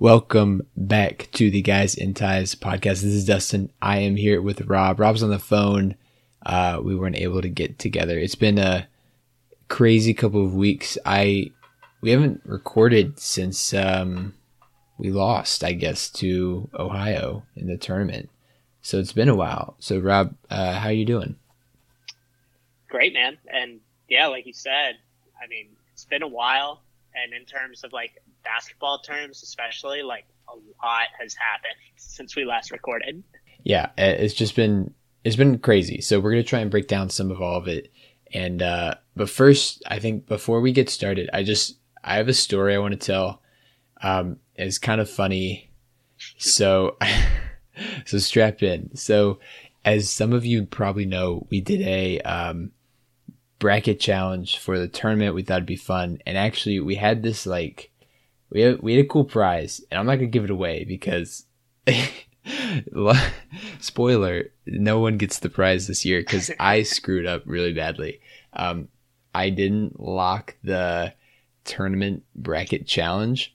Welcome back to the Guys in Ties podcast. This is Dustin. I am here with Rob. Rob's on the phone. Uh, we weren't able to get together. It's been a crazy couple of weeks. I we haven't recorded since um, we lost, I guess, to Ohio in the tournament. So it's been a while. So Rob, uh, how are you doing? Great, man. And yeah, like you said, I mean, it's been a while. And in terms of like basketball terms, especially, like a lot has happened since we last recorded. Yeah, it's just been it's been crazy. So we're gonna try and break down some of all of it. And uh, but first, I think before we get started, I just I have a story I want to tell. Um, it's kind of funny. So so strap in. So as some of you probably know, we did a um, bracket challenge for the tournament. We thought it'd be fun, and actually, we had this like we had, we had a cool prize, and I'm not gonna give it away because spoiler, no one gets the prize this year because I screwed up really badly. Um, I didn't lock the tournament bracket challenge,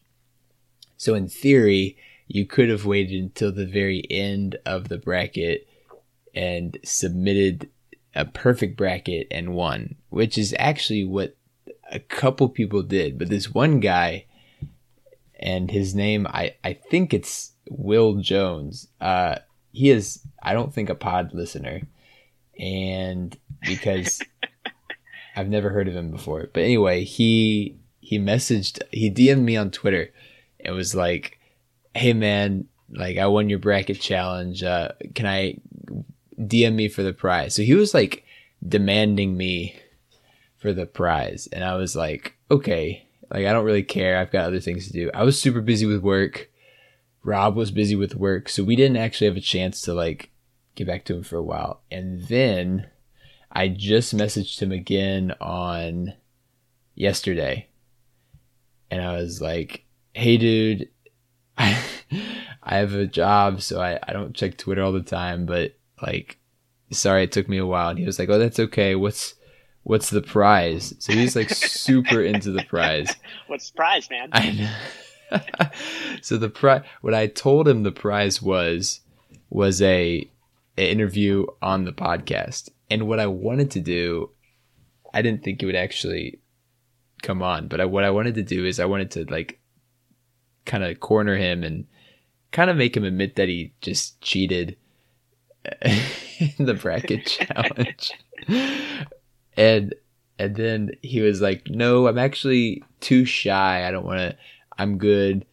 so in theory, you could have waited until the very end of the bracket and submitted a perfect bracket and won, which is actually what a couple people did. But this one guy, and his name, I, I think it's Will Jones. Uh, he is, I don't think, a pod listener. And because I've never heard of him before. But anyway, he he messaged, he DM'd me on Twitter. It was like, hey man, like I won your bracket challenge. Uh, can I DM me for the prize. So he was like demanding me for the prize. And I was like, okay, like I don't really care. I've got other things to do. I was super busy with work. Rob was busy with work. So we didn't actually have a chance to like get back to him for a while. And then I just messaged him again on yesterday. And I was like, hey dude, I, have a job, so I, I don't check Twitter all the time, but like, sorry, it took me a while. And he was like, oh, that's okay. What's, what's the prize? So he's like super into the prize. What's the prize, man? I know. so the prize, what I told him the prize was, was a, a interview on the podcast. And what I wanted to do, I didn't think it would actually come on, but I, what I wanted to do is I wanted to like kind of corner him and kind of make him admit that he just cheated in the bracket challenge. And and then he was like, "No, I'm actually too shy. I don't want to. I'm good."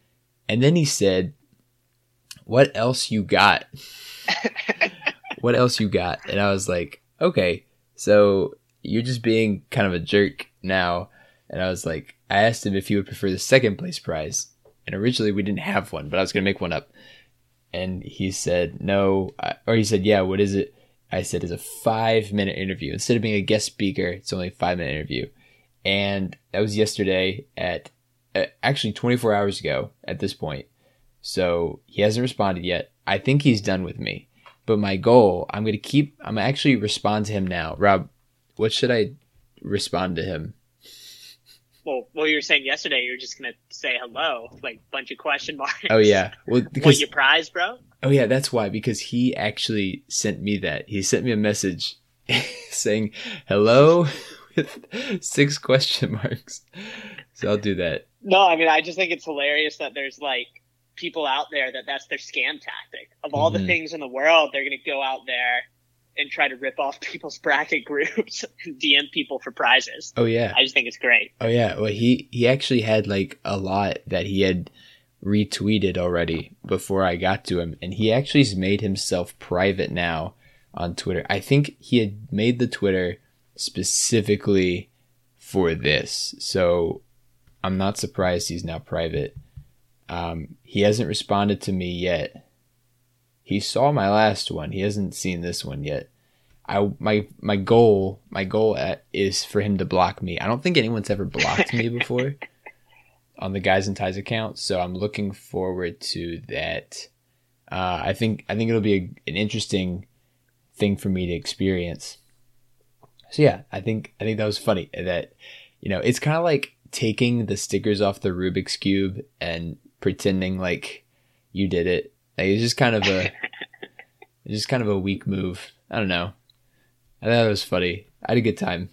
And then he said, "What else you got? what else you got?" And I was like, "Okay, so you're just being kind of a jerk now." And I was like, I asked him if he would prefer the second place prize. And originally we didn't have one, but I was going to make one up and he said no or he said yeah what is it i said is a five minute interview. Instead of being a guest speaker it's only a five minute interview. And that was yesterday at uh, actually 24 hours ago at this point. So he hasn't responded yet. I think he's done with me. But my goal i'm going to keep i'm gonna actually respond to him now. Rob what should i respond to him? Well, what you were saying yesterday, you were just gonna say hello, like bunch of question marks. Oh yeah, well, because, what your prize, bro? Oh yeah, that's why because he actually sent me that. He sent me a message saying hello with six question marks. So I'll do that. No, I mean I just think it's hilarious that there's like people out there that that's their scam tactic. Of all mm-hmm. the things in the world, they're gonna go out there and try to rip off people's bracket groups and DM people for prizes. Oh yeah. I just think it's great. Oh yeah. Well, he he actually had like a lot that he had retweeted already before I got to him, and he actually has made himself private now on Twitter. I think he had made the Twitter specifically for this, so I'm not surprised he's now private. Um, he hasn't responded to me yet. He saw my last one. He hasn't seen this one yet. I my my goal my goal at, is for him to block me. I don't think anyone's ever blocked me before on the Guys in Ties account, so I'm looking forward to that. Uh, I think I think it'll be a, an interesting thing for me to experience. So yeah, I think I think that was funny that you know it's kind of like taking the stickers off the Rubik's cube and pretending like you did it. Like, it's just kind of a just kind of a weak move. I don't know. I thought it was funny. I had a good time.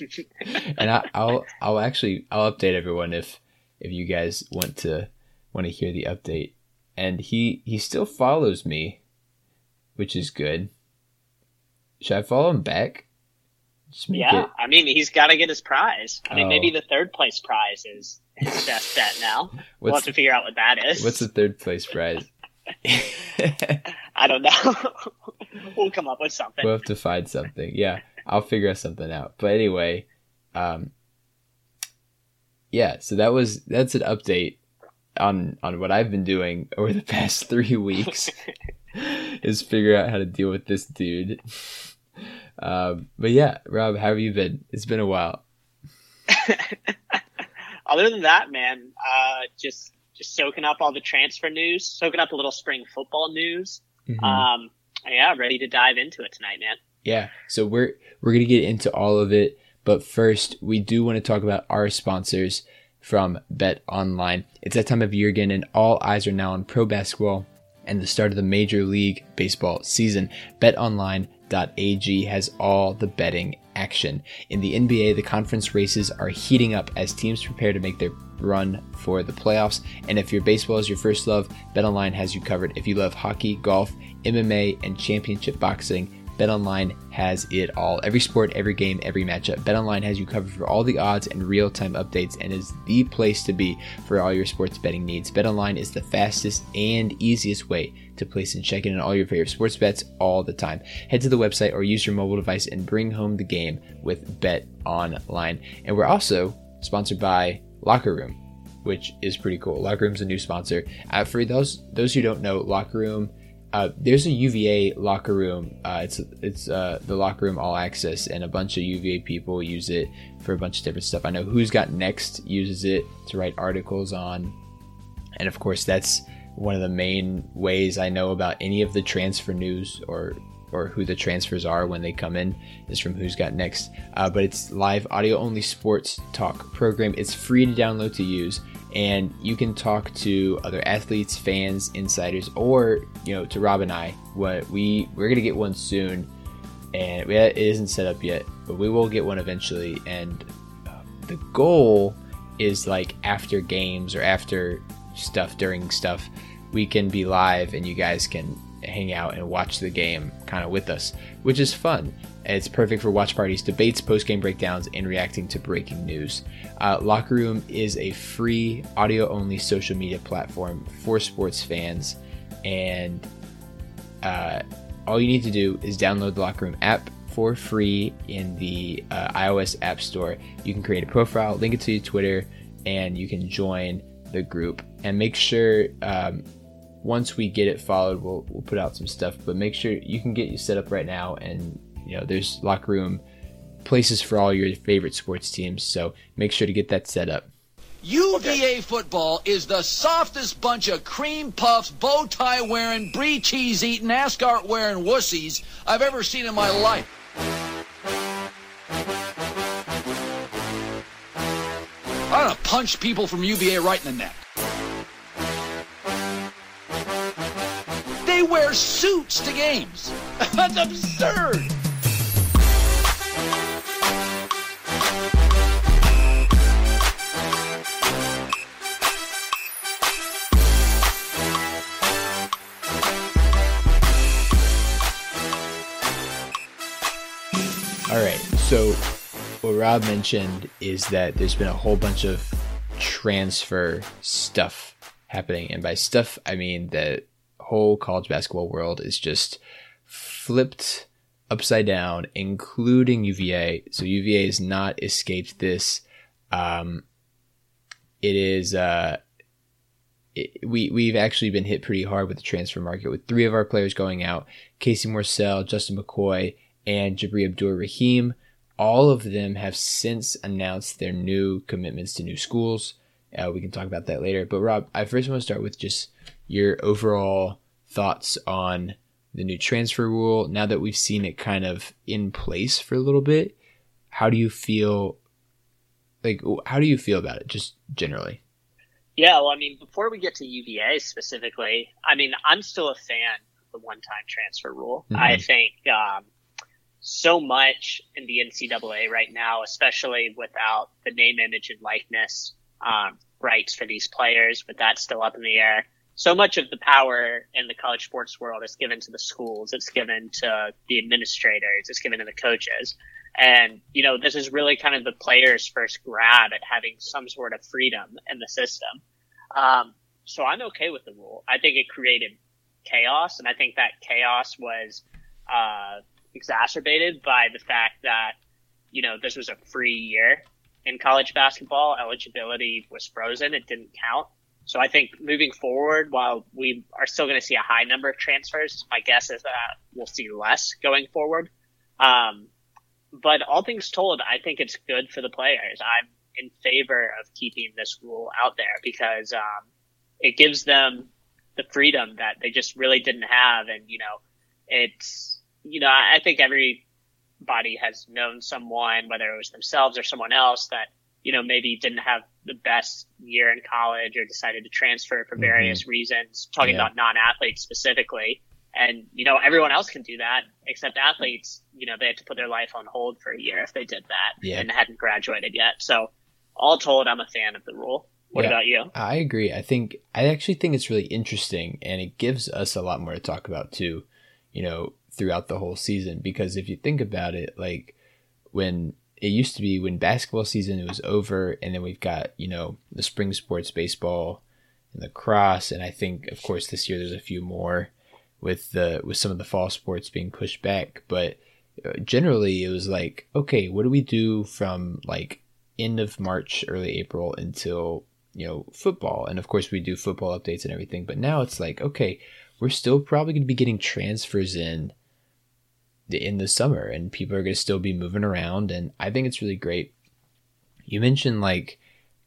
and I, will I'll actually I'll update everyone if if you guys want to want to hear the update. And he he still follows me, which is good. Should I follow him back? yeah, it... I mean he's got to get his prize. I mean oh. maybe the third place prize is his best bet now. we'll have to figure out what that is. What's the third place prize? I don't know. we'll come up with something. We'll have to find something. Yeah, I'll figure something out. But anyway, um, yeah. So that was that's an update on on what I've been doing over the past three weeks. is figure out how to deal with this dude. Um, but yeah, Rob, how have you been? It's been a while. Other than that, man, uh, just just soaking up all the transfer news, soaking up a little spring football news. Mm-hmm. Um, yeah, ready to dive into it tonight, man. Yeah, so we're we're gonna get into all of it, but first we do want to talk about our sponsors from Bet Online. It's that time of year again, and all eyes are now on pro basketball and the start of the Major League Baseball season. BetOnline.ag has all the betting action. In the NBA, the conference races are heating up as teams prepare to make their run for the playoffs. And if your baseball is your first love, BetOnline has you covered. If you love hockey, golf, MMA, and championship boxing, BetOnline has it all. Every sport, every game, every matchup. BetOnline has you covered for all the odds and real-time updates and is the place to be for all your sports betting needs. BetOnline is the fastest and easiest way to place and check in on all your favorite sports bets all the time. Head to the website or use your mobile device and bring home the game with BetOnline. And we're also sponsored by Locker Room, which is pretty cool. Locker Room's a new sponsor. Uh, for those those who don't know, Locker Room, uh, there's a UVA locker room. Uh, it's it's uh, the locker room all access, and a bunch of UVA people use it for a bunch of different stuff. I know Who's Got Next uses it to write articles on, and of course that's one of the main ways I know about any of the transfer news or or who the transfers are when they come in is from Who's Got Next. Uh, but it's live audio only sports talk program. It's free to download to use, and you can talk to other athletes, fans, insiders, or you know to Rob and I. What we we're gonna get one soon, and it isn't set up yet, but we will get one eventually. And uh, the goal is like after games or after stuff during stuff we can be live and you guys can hang out and watch the game kind of with us, which is fun. It's perfect for watch parties, debates, post game breakdowns, and reacting to breaking news. Uh, Locker Room is a free audio only social media platform for sports fans, and uh, all you need to do is download the Locker Room app for free in the uh, iOS App Store. You can create a profile, link it to your Twitter, and you can join the group. And make sure um, once we get it followed, we'll we'll put out some stuff. But make sure you can get you set up right now, and you know there's locker room places for all your favorite sports teams. So make sure to get that set up. UVA football is the softest bunch of cream puffs, bow tie wearing, brie cheese eating, ascot wearing wussies I've ever seen in my life. I'm gonna punch people from UVA right in the neck. Wear suits to games. That's absurd. All right. So, what Rob mentioned is that there's been a whole bunch of transfer stuff happening. And by stuff, I mean the whole college basketball world is just flipped upside down, including UVA. So, UVA has not escaped this. Um, it is, uh, it, we, we've actually been hit pretty hard with the transfer market with three of our players going out Casey Morsell, Justin McKoy, and Jabri Abdur Rahim. All of them have since announced their new commitments to new schools. Uh, we can talk about that later. But Rob, I first want to start with just your overall thoughts on the new transfer rule. Now that we've seen it kind of in place for a little bit, how do you feel? Like, how do you feel about it, just generally? Yeah, well, I mean, before we get to UVA specifically, I mean, I'm still a fan of the one-time transfer rule. Mm-hmm. I think um, so much in the NCAA right now, especially without the name, image, and likeness um, rights for these players, but that's still up in the air. So much of the power in the college sports world is given to the schools. It's given to the administrators. It's given to the coaches. And, you know, this is really kind of the players' first grab at having some sort of freedom in the system. Um, so I'm okay with the rule. I think it created chaos, and I think that chaos was uh, exacerbated by the fact that, you know, this was a free year in college basketball. Eligibility was frozen. It didn't count. So I think moving forward, while we are still going to see a high number of transfers, my guess is that we'll see less going forward. Um, but all things told, I think it's good for the players. I'm in favor of keeping this rule out there because um, it gives them the freedom that they just really didn't have. And, you know, it's you know, I think everybody has known someone, whether it was themselves or someone else, that you know maybe didn't have the best year in college or decided to transfer for various mm-hmm. reasons. Talking yeah. about non-athletes specifically, and you know everyone else can do that except athletes. You know, they had to put their life on hold for a year if they did that yeah. and hadn't graduated yet. So, all told, I'm a fan of the rule. What yeah, about you? I agree. I think I actually think it's really interesting, and it gives us a lot more to talk about too. You know, throughout the whole season because if you think about it, like when it used to be when basketball season was over and then we've got, you know, the spring sports baseball and lacrosse and I think of course this year there's a few more with the with some of the fall sports being pushed back, but uh, generally it was like, okay, what do we do from like end of March, early April until, you know, football? And of course we do football updates and everything, but now it's like, okay, we're still probably going to be getting transfers in in the summer and people are going to still be moving around and I think it's really great. You mentioned like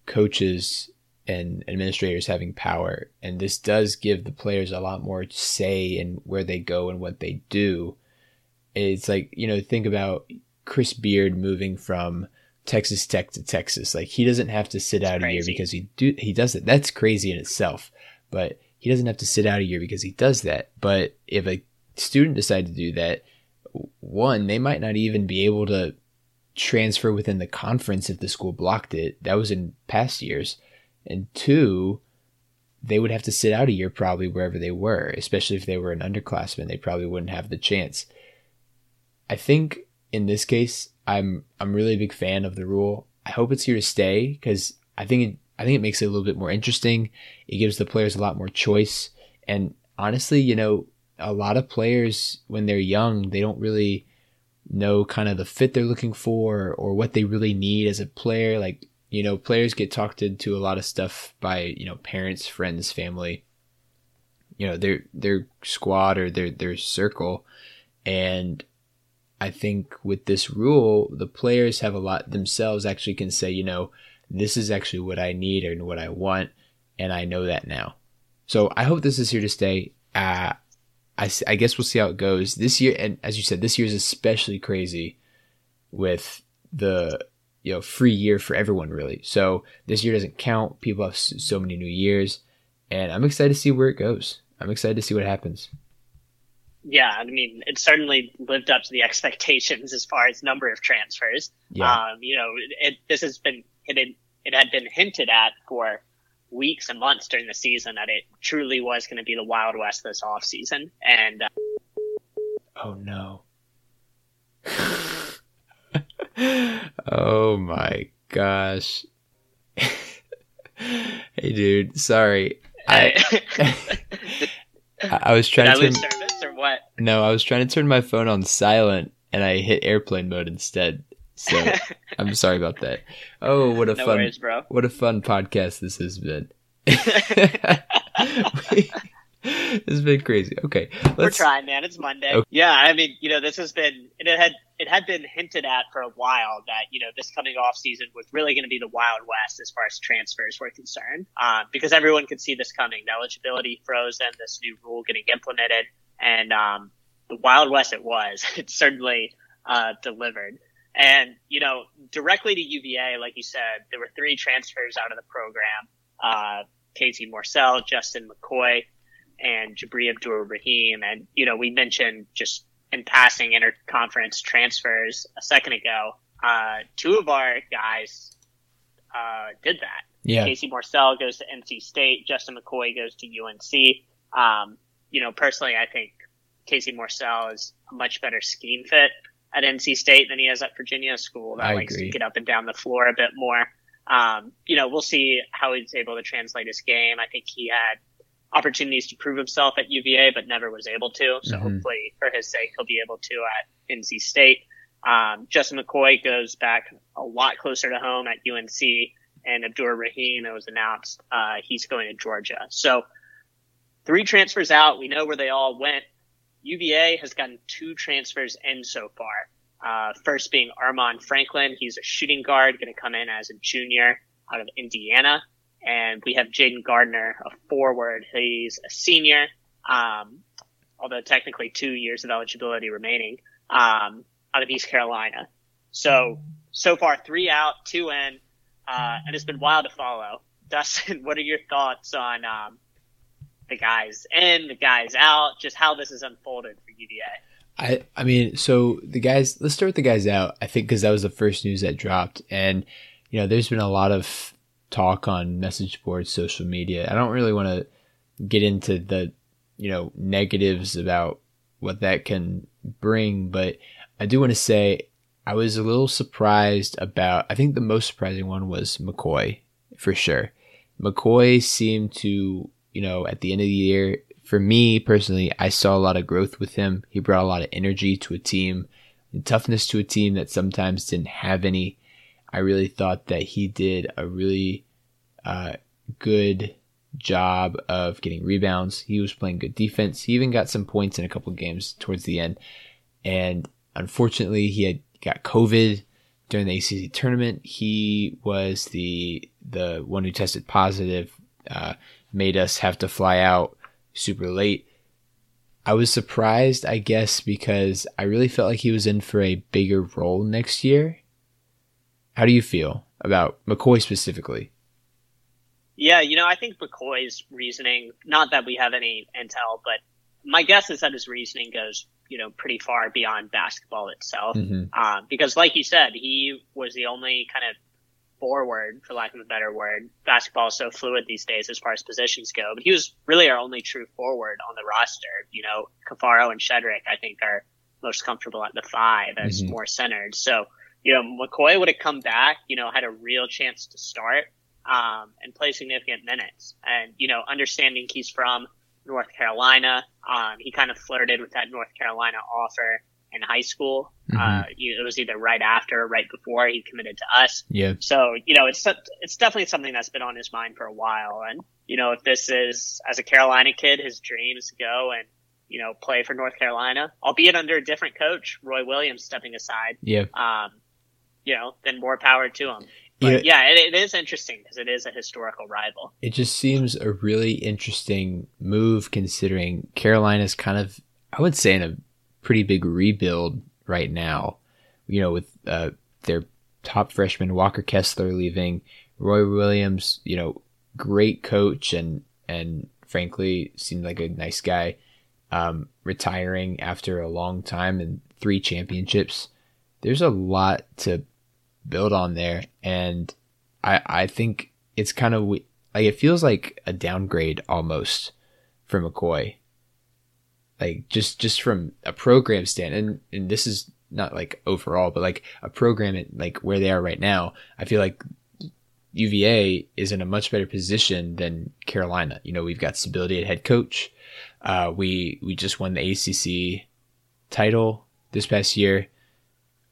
coaches and administrators having power and this does give the players a lot more say in where they go and what they do. It's like, you know, think about Chris Beard moving from Texas Tech to Texas. Like he doesn't have to sit out a year because he do he does it. That's crazy in itself. But he doesn't have to sit out a year because he does that. But if a student decided to do that, one, they might not even be able to transfer within the conference if the school blocked it. That was in past years. And two, they would have to sit out a year probably wherever they were, especially if they were an underclassman. They probably wouldn't have the chance. I think in this case, I'm I'm really a big fan of the rule. I hope it's here to stay because I think it, I think it makes it a little bit more interesting. It gives the players a lot more choice. And honestly, you know, a lot of players when they're young, they don't really know kind of the fit they're looking for or what they really need as a player. Like, you know, players get talked into a lot of stuff by, you know, parents, friends, family, you know, their their squad or their their circle. And I think with this rule, the players have a lot themselves actually can say, you know, this is actually what I need and what I want, and I know that now. So I hope this is here to stay. Uh, I, I guess we'll see how it goes this year. And as you said, this year is especially crazy with the you know free year for everyone really. So this year doesn't count. People have so many new years, and I'm excited to see where it goes. I'm excited to see what happens. Yeah, I mean, it certainly lived up to the expectations as far as number of transfers. Yeah. Um, you know, it, this has been it, it had been hinted at for weeks and months during the season that it truly was going to be the Wild West this off season. And uh, oh no, oh my gosh. hey, dude. Sorry. I I was trying Did I to lose turn, service or what? no, I was trying to turn my phone on silent and I hit airplane mode instead. So I'm sorry about that. Oh, what a No fun worries, bro. what a fun podcast this has been. it's been crazy. Okay, We're let's. trying, man. It's Monday. Okay. Yeah, I mean, you know, this has been it had it had been hinted at for a while that you know this coming off season was really going to be the Wild West as far as transfers were concerned, uh, because everyone could see this coming. The eligibility frozen, this new rule getting implemented, and um, the Wild West it was. It certainly uh, delivered. And you know, directly to UVA, like you said, there were three transfers out of the program: uh, Casey Morsell, Justin McKoy, and Jabri Abdur Rahim. And, you know, we mentioned just in passing interconference transfers a second ago. Uh, two of our guys, uh, did that. Yeah, Casey Morsell goes to NC State. Justin McKoy goes to UNC. Um, you know, personally, I think Casey Morsell is a much better scheme fit at NC State than he is at Virginia School. That I likes agree. to get up and down the floor a bit more. Um, you know, we'll see how he's able to translate his game. I think he had opportunities to prove himself at UVA, but never was able to. So Mhm. hopefully, for his sake, he'll be able to at NC State. Um, Justin McKoy goes back a lot closer to home at UNC, and Abdur Rahim, it was announced, uh, he's going to Georgia. So three transfers out. We know where they all went. UVA has gotten two transfers in so far. Uh, first being Armaan Franklin. He's a shooting guard, going to come in as a junior out of Indiana. And we have Jaden Gardner, a forward. He's a senior, um, although technically two years of eligibility remaining, um, out of East Carolina. So, so far three out, two in, uh, and it's been wild to follow. Dustin, what are your thoughts on, um, the guys in, the guys out, just how this has unfolded for UVA? I I mean, so the guys. Let's start with the guys out. I think because that was the first news that dropped, and you know, there's been a lot of talk on message boards, social media. I don't really want to get into the you know negatives about what that can bring, but I do want to say I was a little surprised about. I think the most surprising one was McKoy for sure. McKoy seemed to you know at the end of the year for me personally, I saw a lot of growth with him. He brought a lot of energy to a team, and toughness to a team that sometimes didn't have any. I really thought that he did a really uh, good job of getting rebounds. He was playing good defense. He even got some points in a couple games towards the end. And unfortunately, he had got COVID during the ACC tournament. He was the the one who tested positive. Uh, made us have to fly out super late. I was surprised, I guess, because I really felt like he was in for a bigger role next year. How do you feel about McKoy specifically? Yeah, you know, I think McKoy's reasoning, not that we have any intel, but my guess is that his reasoning goes, you know, pretty far beyond basketball itself. Mhm. Um, because like you said, he was the only kind of forward, for lack of a better word. Basketball is so fluid these days as far as positions go, but he was really our only true forward on the roster. You know, Caffaro and Shedrick, I think, are most comfortable at the five as Mhm. more centered. So, you know, McKoy would have come back, you know, had a real chance to start, um, and play significant minutes. And, you know, understanding he's from North Carolina, um, he kind of flirted with that North Carolina offer in high school. Uh, it was either right after or right before he committed to us. Yeah. So, you know, it's, it's definitely something that's been on his mind for a while. And, you know, if this is, as a Carolina kid, his dream is to go and, you know, play for North Carolina, albeit under a different coach, Roy Williams stepping aside, Yeah. um, you know, then more power to him. Yeah. Yeah, it, it is interesting because it is a historical rival. It just seems a really interesting move considering Carolina's kind of, I would say, in a pretty big rebuild right now. You know, with uh, their top freshman Walker Kessler leaving, Roy Williams, you know, great coach and and frankly seemed like a nice guy, um, retiring after a long time and three championships. There's a lot to build on there, and I I think it's kind of like it feels like a downgrade almost for McKoy. Like just just from a program stand, and and this is not like overall, but like a program at like where they are right now, I feel like UVA is in a much better position than Carolina. You know, we've got stability at head coach. Uh, we we just won the ACC title this past year.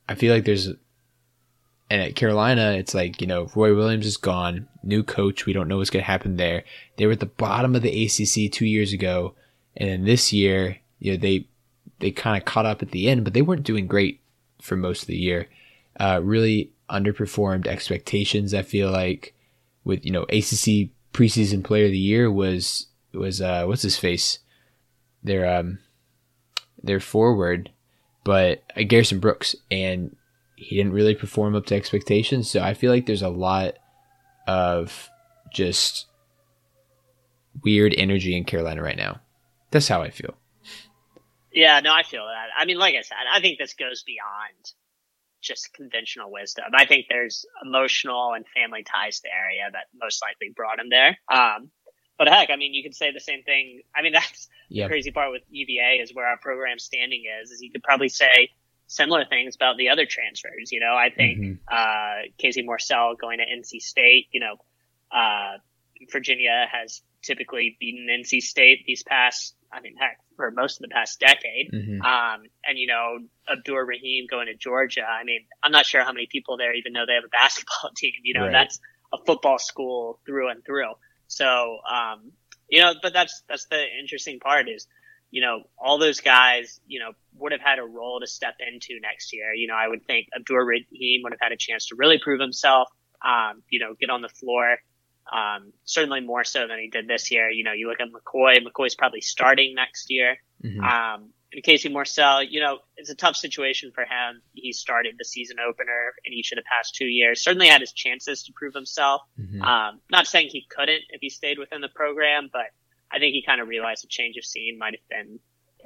I feel like there's, and at Carolina, it's like you know Roy Williams is gone, new coach. We don't know what's going to happen there. They were at the bottom of the ACC two years ago, and then this year, you know they they kind of caught up at the end, but they weren't doing great for most of the year. Uh, really underperformed expectations. I feel like with you know ACC preseason player of the year was was uh, what's his face, their um their forward, but uh, Garrison Brooks, and he didn't really perform up to expectations. So I feel like there's a lot of just weird energy in Carolina right now. That's how I feel. Yeah, no, I feel that. I mean, like I said, I think this goes beyond just conventional wisdom. I think there's emotional and family ties to the area that most likely brought him there. Um, but heck, I mean, you could say the same thing. I mean, that's yep. the crazy part with UVA is where our program standing is, is you could probably say similar things about the other transfers. You know, I think, mm-hmm. uh, Casey Morsell going to NC State, you know, uh, Virginia has typically beaten NC State these past, I mean, heck, for most of the past decade. Mm-hmm. Um, and you know, Abdur Rahim going to Georgia. I mean, I'm not sure how many people there even know they have a basketball team. You know, right. that's a football school through and through. So, um, you know, but that's that's the interesting part is, you know, all those guys, you know, would have had a role to step into next year. You know, I would think Abdur Rahim would have had a chance to really prove himself. Um, you know, get on the floor. Um, certainly more so than he did this year. You know, you look at McKoy. McKoy's probably starting next year. Mm-hmm. Um, and Casey Morsell, you know, it's a tough situation for him. He started the season opener in each of the past two years. Certainly had his chances to prove himself. Mm-hmm. Um, not saying he couldn't if he stayed within the program, but I think he kind of realized a change of scene might have been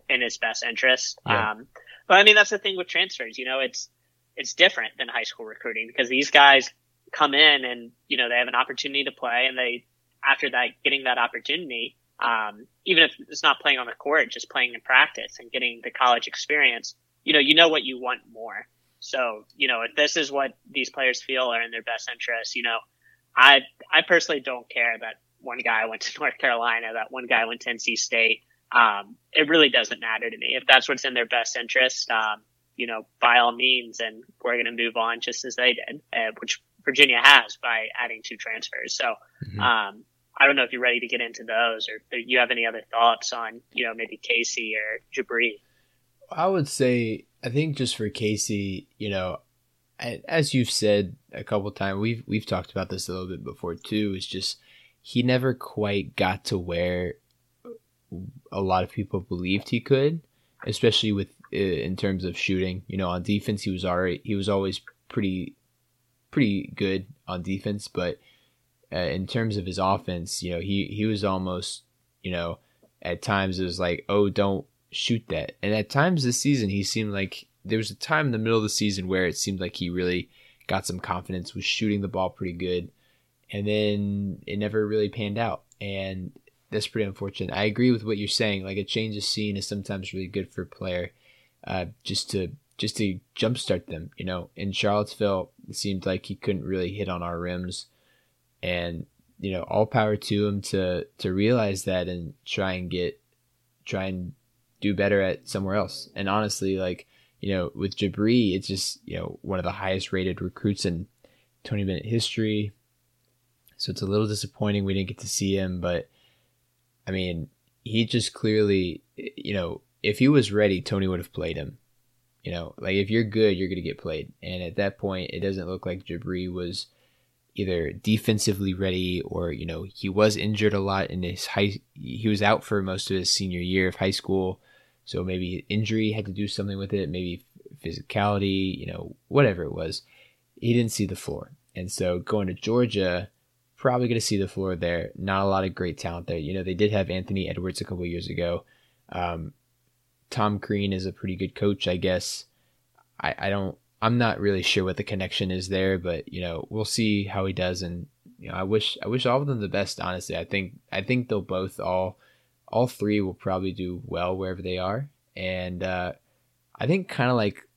in his best interest. Yeah. Um, but I mean, that's the thing with transfers. You know, it's it's different than high school recruiting because these guys come in and you know they have an opportunity to play, and they after that getting that opportunity, um, even if it's not playing on the court, just playing in practice and getting the college experience, you know, you know what you want more. So, you know, if this is what these players feel are in their best interest, you know, I, I personally don't care that one guy went to North Carolina, that one guy went to NC State. Um, it really doesn't matter to me. If that's what's in their best interest, um, you know, by all means, and we're going to move on just as they did, uh, which Virginia has by adding two transfers. So, mm-hmm. um, I don't know if you're ready to get into those or if you have any other thoughts on, you know, maybe Casey or Jabri. I would say, I think just for Casey, you know, as you've said a couple times, we've we've talked about this a little bit before too. Is just he never quite got to where a lot of people believed he could, especially with uh, in terms of shooting. You know, on defense, he was already he was always pretty pretty good on defense, but uh, in terms of his offense, you know, he he was almost, you know, at times it was like, oh, don't shoot that. And at times this season, he seemed like there was a time in the middle of the season where it seemed like he really got some confidence, was shooting the ball pretty good, and then it never really panned out. And that's pretty unfortunate. I agree with what you're saying. Like a change of scene is sometimes really good for a player, uh, just to just to jumpstart them. You know, in Charlottesville, it seemed like he couldn't really hit on our rims and you know all power to him to to realize that and try and get try and do better at somewhere else. And honestly like you know with Jabri it's just you know one of the highest rated recruits in 20 minute history. So it's a little disappointing we didn't get to see him but I mean he just clearly you know if he was ready Tony would have played him you know like if you're good you're going to get played. And at that point it doesn't look like Jabri was either defensively ready or you know he was injured a lot in his high he was out for most of his senior year of high school. So maybe injury had to do something with it maybe physicality you know whatever it was. He didn't see the floor. And so going to Georgia probably going to see the floor there. Not a lot of great talent there. You know they did have Anthony Edwards a couple years ago. Um, Tom Crean is a pretty good coach I guess I, I don't I'm not really sure what the connection is there, but you know, we'll see how he does. And you know, I wish I wish all of them the best. Honestly, I think I think they'll both all all three will probably do well wherever they are. And uh, I think kind of like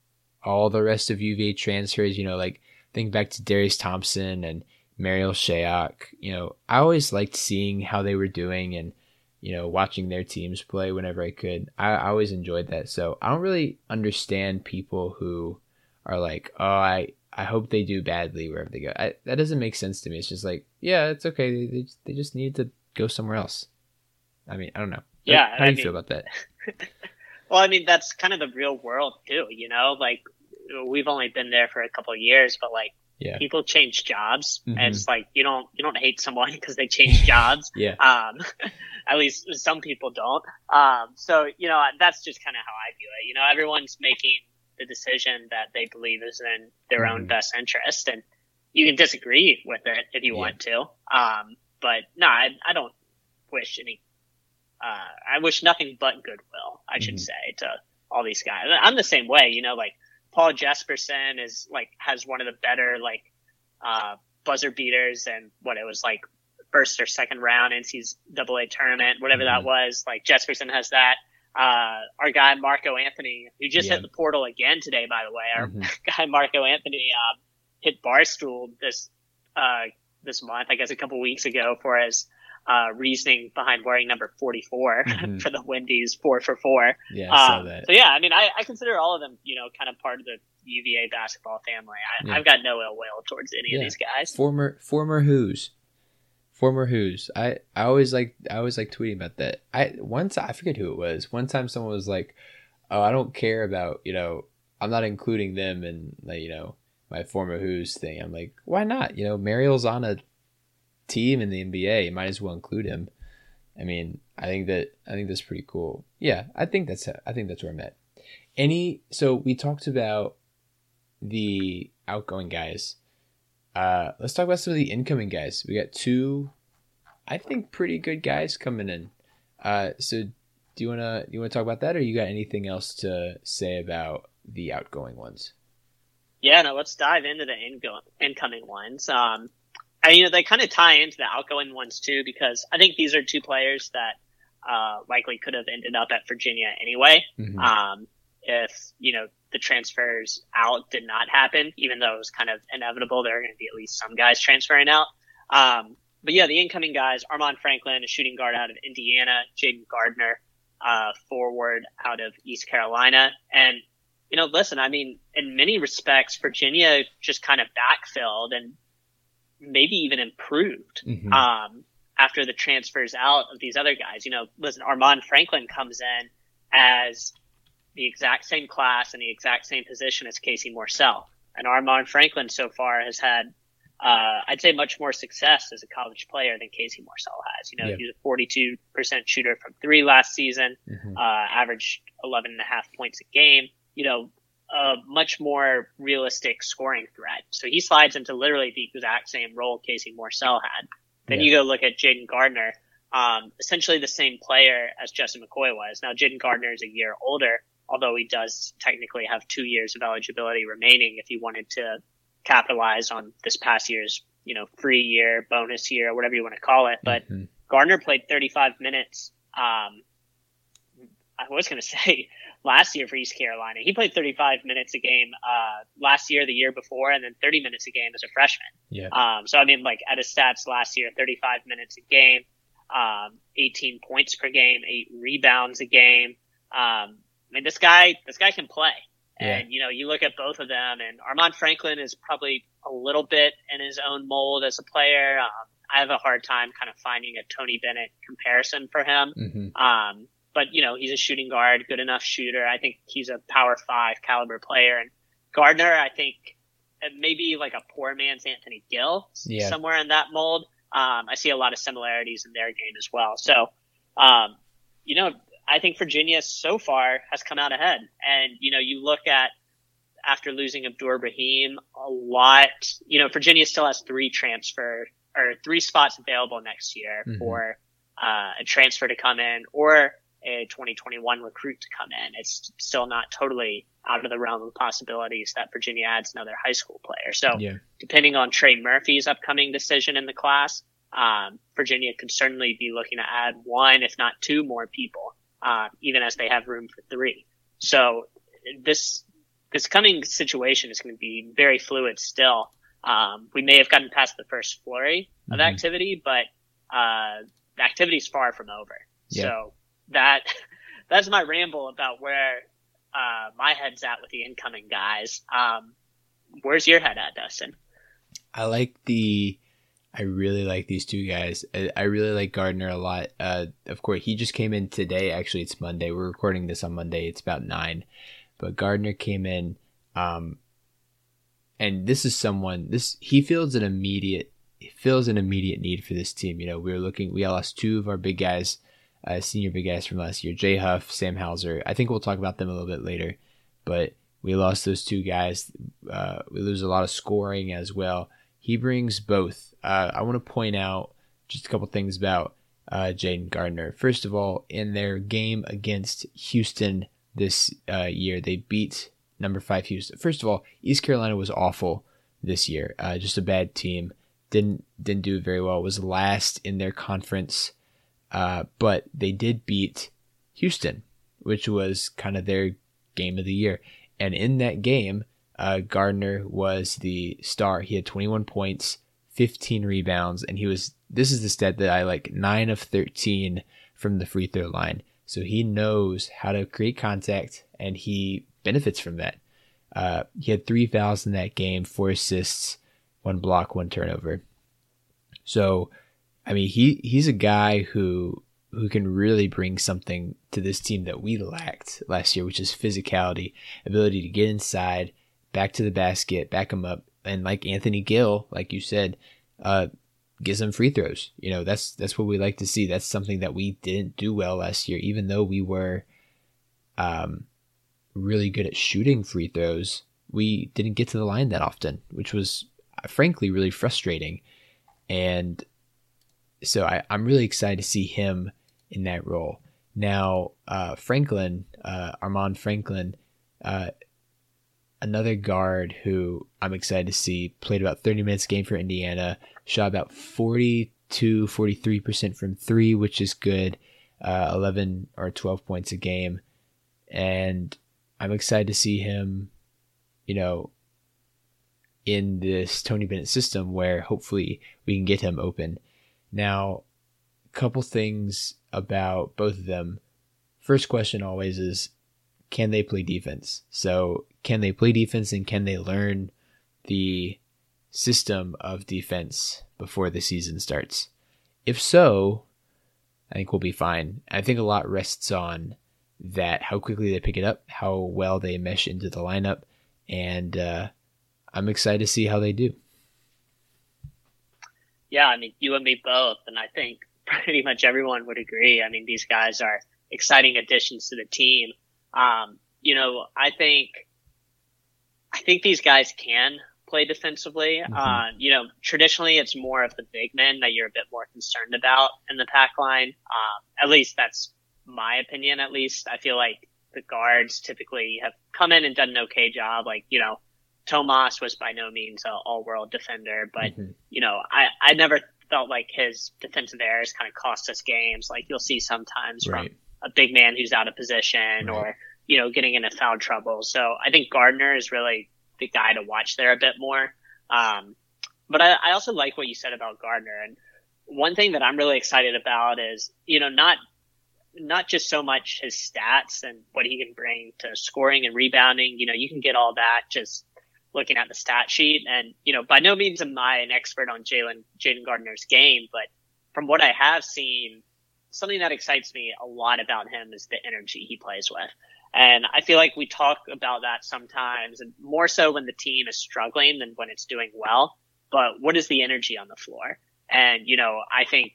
all the rest of UVA transfers, you know, like think back to Darius Thompson and Marial Shayok, you know, I always liked seeing how they were doing and, you know, watching their teams play whenever I could. I, I always enjoyed that. So I don't really understand people who are like, oh, I, I hope they do badly wherever they go. I, that doesn't make sense to me. It's just like, yeah, it's okay. They, they, they just need to go somewhere else. I mean, I don't know. Yeah. How, how do you mean, feel about that? well, I mean, that's kind of the real world too, you know, like we've only been there for a couple of years, but like yeah. people change jobs mm-hmm. and it's like, you don't, you don't hate someone because they change jobs. yeah. Um, at least some people don't. Um, so, you know, that's just kind of how I view it. You know, everyone's making the decision that they believe is in their mm-hmm. own best interest and you can disagree with it if you yeah. want to. Um, but no, I, I don't wish any, uh, I wish nothing but goodwill, I should mm-hmm. say, to all these guys. I'm the same way, you know, like Paul Jesperson is like, has one of the better, like, uh, buzzer beaters and what it was like first or second round double A tournament, whatever mm-hmm. that was. Like Jesperson has that. Uh, our guy Marco Anthony, who just yeah. hit the portal again today, by the way, our mm-hmm. guy Marco Anthony, um, hit Barstool this, uh, this month, I guess a couple weeks ago for his, uh, reasoning behind wearing number 44 mm-hmm. for the Wendy's four for four. Yeah, um. So yeah, I mean, I, I, consider all of them, you know, kind of part of the UVA basketball family. I, have got no ill will towards any yeah. of these guys. Former, former Who's. Former Hoos. I, I always like I always like tweeting about that. I once I forget who it was. One time someone was like, "Oh, I don't care about you know I'm not including them in like you know my former Hoos thing." I'm like, why not? You know, Marial's on a team in the NBA. You might as well include him. I mean, I think that I think that's pretty cool. Yeah, I think that's I think that's where I'm at. Any so we talked about the outgoing guys. Uh, let's talk about some of the incoming guys. We got two, I think, pretty good guys coming in. Uh, so do you wanna you wanna talk about that, or you got anything else to say about the outgoing ones? Yeah, no. Let's dive into the incoming ones. Um, I mean, they kind of tie into the outgoing ones too, because I think these are two players that uh, likely could have ended up at Virginia anyway. Mm-hmm. Um, if you know the transfers out did not happen, even though it was kind of inevitable. There are going to be at least some guys transferring out. Um, but yeah, the incoming guys, Armaan Franklin, a shooting guard out of Indiana, Jaden Gardner, uh, forward out of East Carolina. And, you know, listen, I mean, in many respects, Virginia just kind of backfilled and maybe even improved, mm-hmm. um, after the transfers out of these other guys. You know, listen, Armaan Franklin comes in as the exact same class and the exact same position as Casey Morsell. And Armaan Franklin so far has had, uh, I'd say much more success as a college player than Casey Morsell has. You know, yeah. he was a 42% shooter from three last season, mm-hmm. uh, averaged 11 and a half points a game, you know, a much more realistic scoring threat. So he slides into literally the exact same role Casey Morsell had. Then yeah. you go look at Jaden Gardner, um, essentially the same player as Justin McKoy was. Now Jaden Gardner is a year older, although he does technically have two years of eligibility remaining if he wanted to capitalize on this past year's, you know, free year, bonus year, whatever you want to call it. But mm-hmm. Gardner played 35 minutes. Um, I was going to say last year for East Carolina. He played 35 minutes a game uh, last year, the year before, and then 30 minutes a game as a freshman. Yeah. Um, so I mean, like at his stats last year, 35 minutes a game, um, 18 points per game, eight rebounds a game. Um, I mean, this guy, this guy can play. Yeah. And, you know, you look at both of them and Armaan Franklin is probably a little bit in his own mold as a player. Um, I have a hard time kind of finding a Tony Bennett comparison for him. Mm-hmm. Um, but you know, he's a shooting guard, good enough shooter. I think he's a power five caliber player. And Gardner, I think maybe like a poor man's Anthony Gill, yeah. somewhere in that mold. Um, I see a lot of similarities in their game as well. So, um, you know, I think Virginia so far has come out ahead. And, you know, you look at after losing Abdur Rahim a lot, you know, Virginia still has three transfer or three spots available next year mm-hmm. for uh, a transfer to come in or a 2021 recruit to come in. It's still not totally out of the realm of possibilities that Virginia adds another high school player. So yeah. depending on Trey Murphy's upcoming decision in the class, um, Virginia could certainly be looking to add one, if not two more people uh, even as they have room for three. So this this coming situation is going to be very fluid still. Um, we may have gotten past the first flurry of mm-hmm. activity, but uh, the activity is far from over. Yeah. So that that's my ramble about where uh, my head's at with the incoming guys. Um, where's your head at, Dustin? I like the. I really like these two guys. I, really like Gardner a lot. Uh, of course, he just came in today. Actually, it's Monday. We're recording this on Monday. It's about nine, but Gardner came in. Um, and this is someone. This he feels an immediate. He feels an immediate need for this team. You know, we were looking. We lost two of our big guys uh, senior big guys from last year, Jay Huff, Sam Hauser. I think we'll talk about them a little bit later, but we lost those two guys. Uh, we lose a lot of scoring as well. He brings both. Uh, I want to point out just a couple things about uh, Jayden Gardner. First of all, in their game against Houston this uh, year, they beat number five Houston. First of all, East Carolina was awful this year. Uh, just a bad team. Didn't didn't do very well. Was last in their conference uh, but they did beat Houston, which was kind of their game of the year. And in that game, uh, Gardner was the star. He had 21 points, 15 rebounds, and he was. This is the stat that I like: nine of 13 from the free throw line. So he knows how to create contact, and he benefits from that. Uh, he had three fouls in that game, four assists, one block, one turnover. So I mean, he he's a guy who who can really bring something to this team that we lacked last year, which is physicality, ability to get inside, back to the basket, back him up, and like Anthony Gill, like you said, uh, get some free throws. You know, that's that's what we like to see. That's something that we didn't do well last year, even though we were um, really good at shooting free throws. We didn't get to the line that often, which was frankly really frustrating. And so I, am really excited to see him in that role. Now, uh, Franklin, uh, Armaan Franklin, uh, another guard who I'm excited to see, played about 30 minutes game for Indiana, shot about 42, 43% from three, which is good, uh, 11 or 12 points a game. And I'm excited to see him, you know, in this Tony Bennett system where hopefully we can get him open. Now, a couple things about both of them. First question always is can they play defense? So, can they play defense and can they learn the system of defense before the season starts? If so, I think we'll be fine. I think a lot rests on that how quickly they pick it up, how well they mesh into the lineup, and uh, I'm excited to see how they do yeah, I mean, you and me both. And I think pretty much everyone would agree. I mean, these guys are exciting additions to the team. Um, you know, I think, I think these guys can play defensively. Mm-hmm. Uh, you know, traditionally it's more of the big men that you're a bit more concerned about in the pack line. Um, at least that's my opinion, at least. I feel like the guards typically have come in and done an okay job. Like, you know, Tomas was by no means an all-world defender, but mm-hmm. you know, I I never felt like his defensive errors kind of cost us games. Like you'll see sometimes right. from a big man who's out of position right. or you know getting into foul trouble. So I think Gardner is really the guy to watch there a bit more. Um, but I, I also like what you said about Gardner, and one thing that I'm really excited about is you know not not just so much his stats and what he can bring to scoring and rebounding. You know, you can get all that just looking at the stat sheet. And, you know, by no means am I an expert on Jalen, Jayden Gardner's game, but from what I have seen, something that excites me a lot about him is the energy he plays with. And I feel like we talk about that sometimes and more so when the team is struggling than when it's doing well. But what is the energy on the floor? And, you know, I think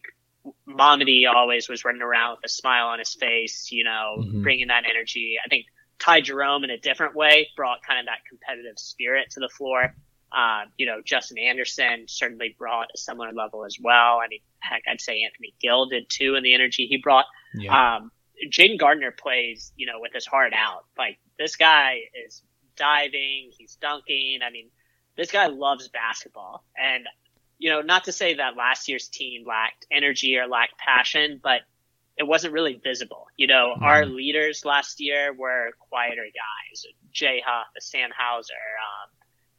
Mamadi always was running around with a smile on his face, you know, mm-hmm. bringing that energy. I think Ty Jerome in a different way brought kind of that competitive spirit to the floor. Uh, you know, Justin Anderson certainly brought a similar level as well. I mean, heck, I'd say Anthony Gill did too in the energy he brought. Yeah. Um, Jayden Gardner plays, you know, with his heart out. Like this guy is diving, he's dunking. I mean, this guy loves basketball. And, you know, not to say that last year's team lacked energy or lacked passion, but it wasn't really visible. You know, mm-hmm. our leaders last year were quieter guys, Jay Huff, Sam Hauser, um,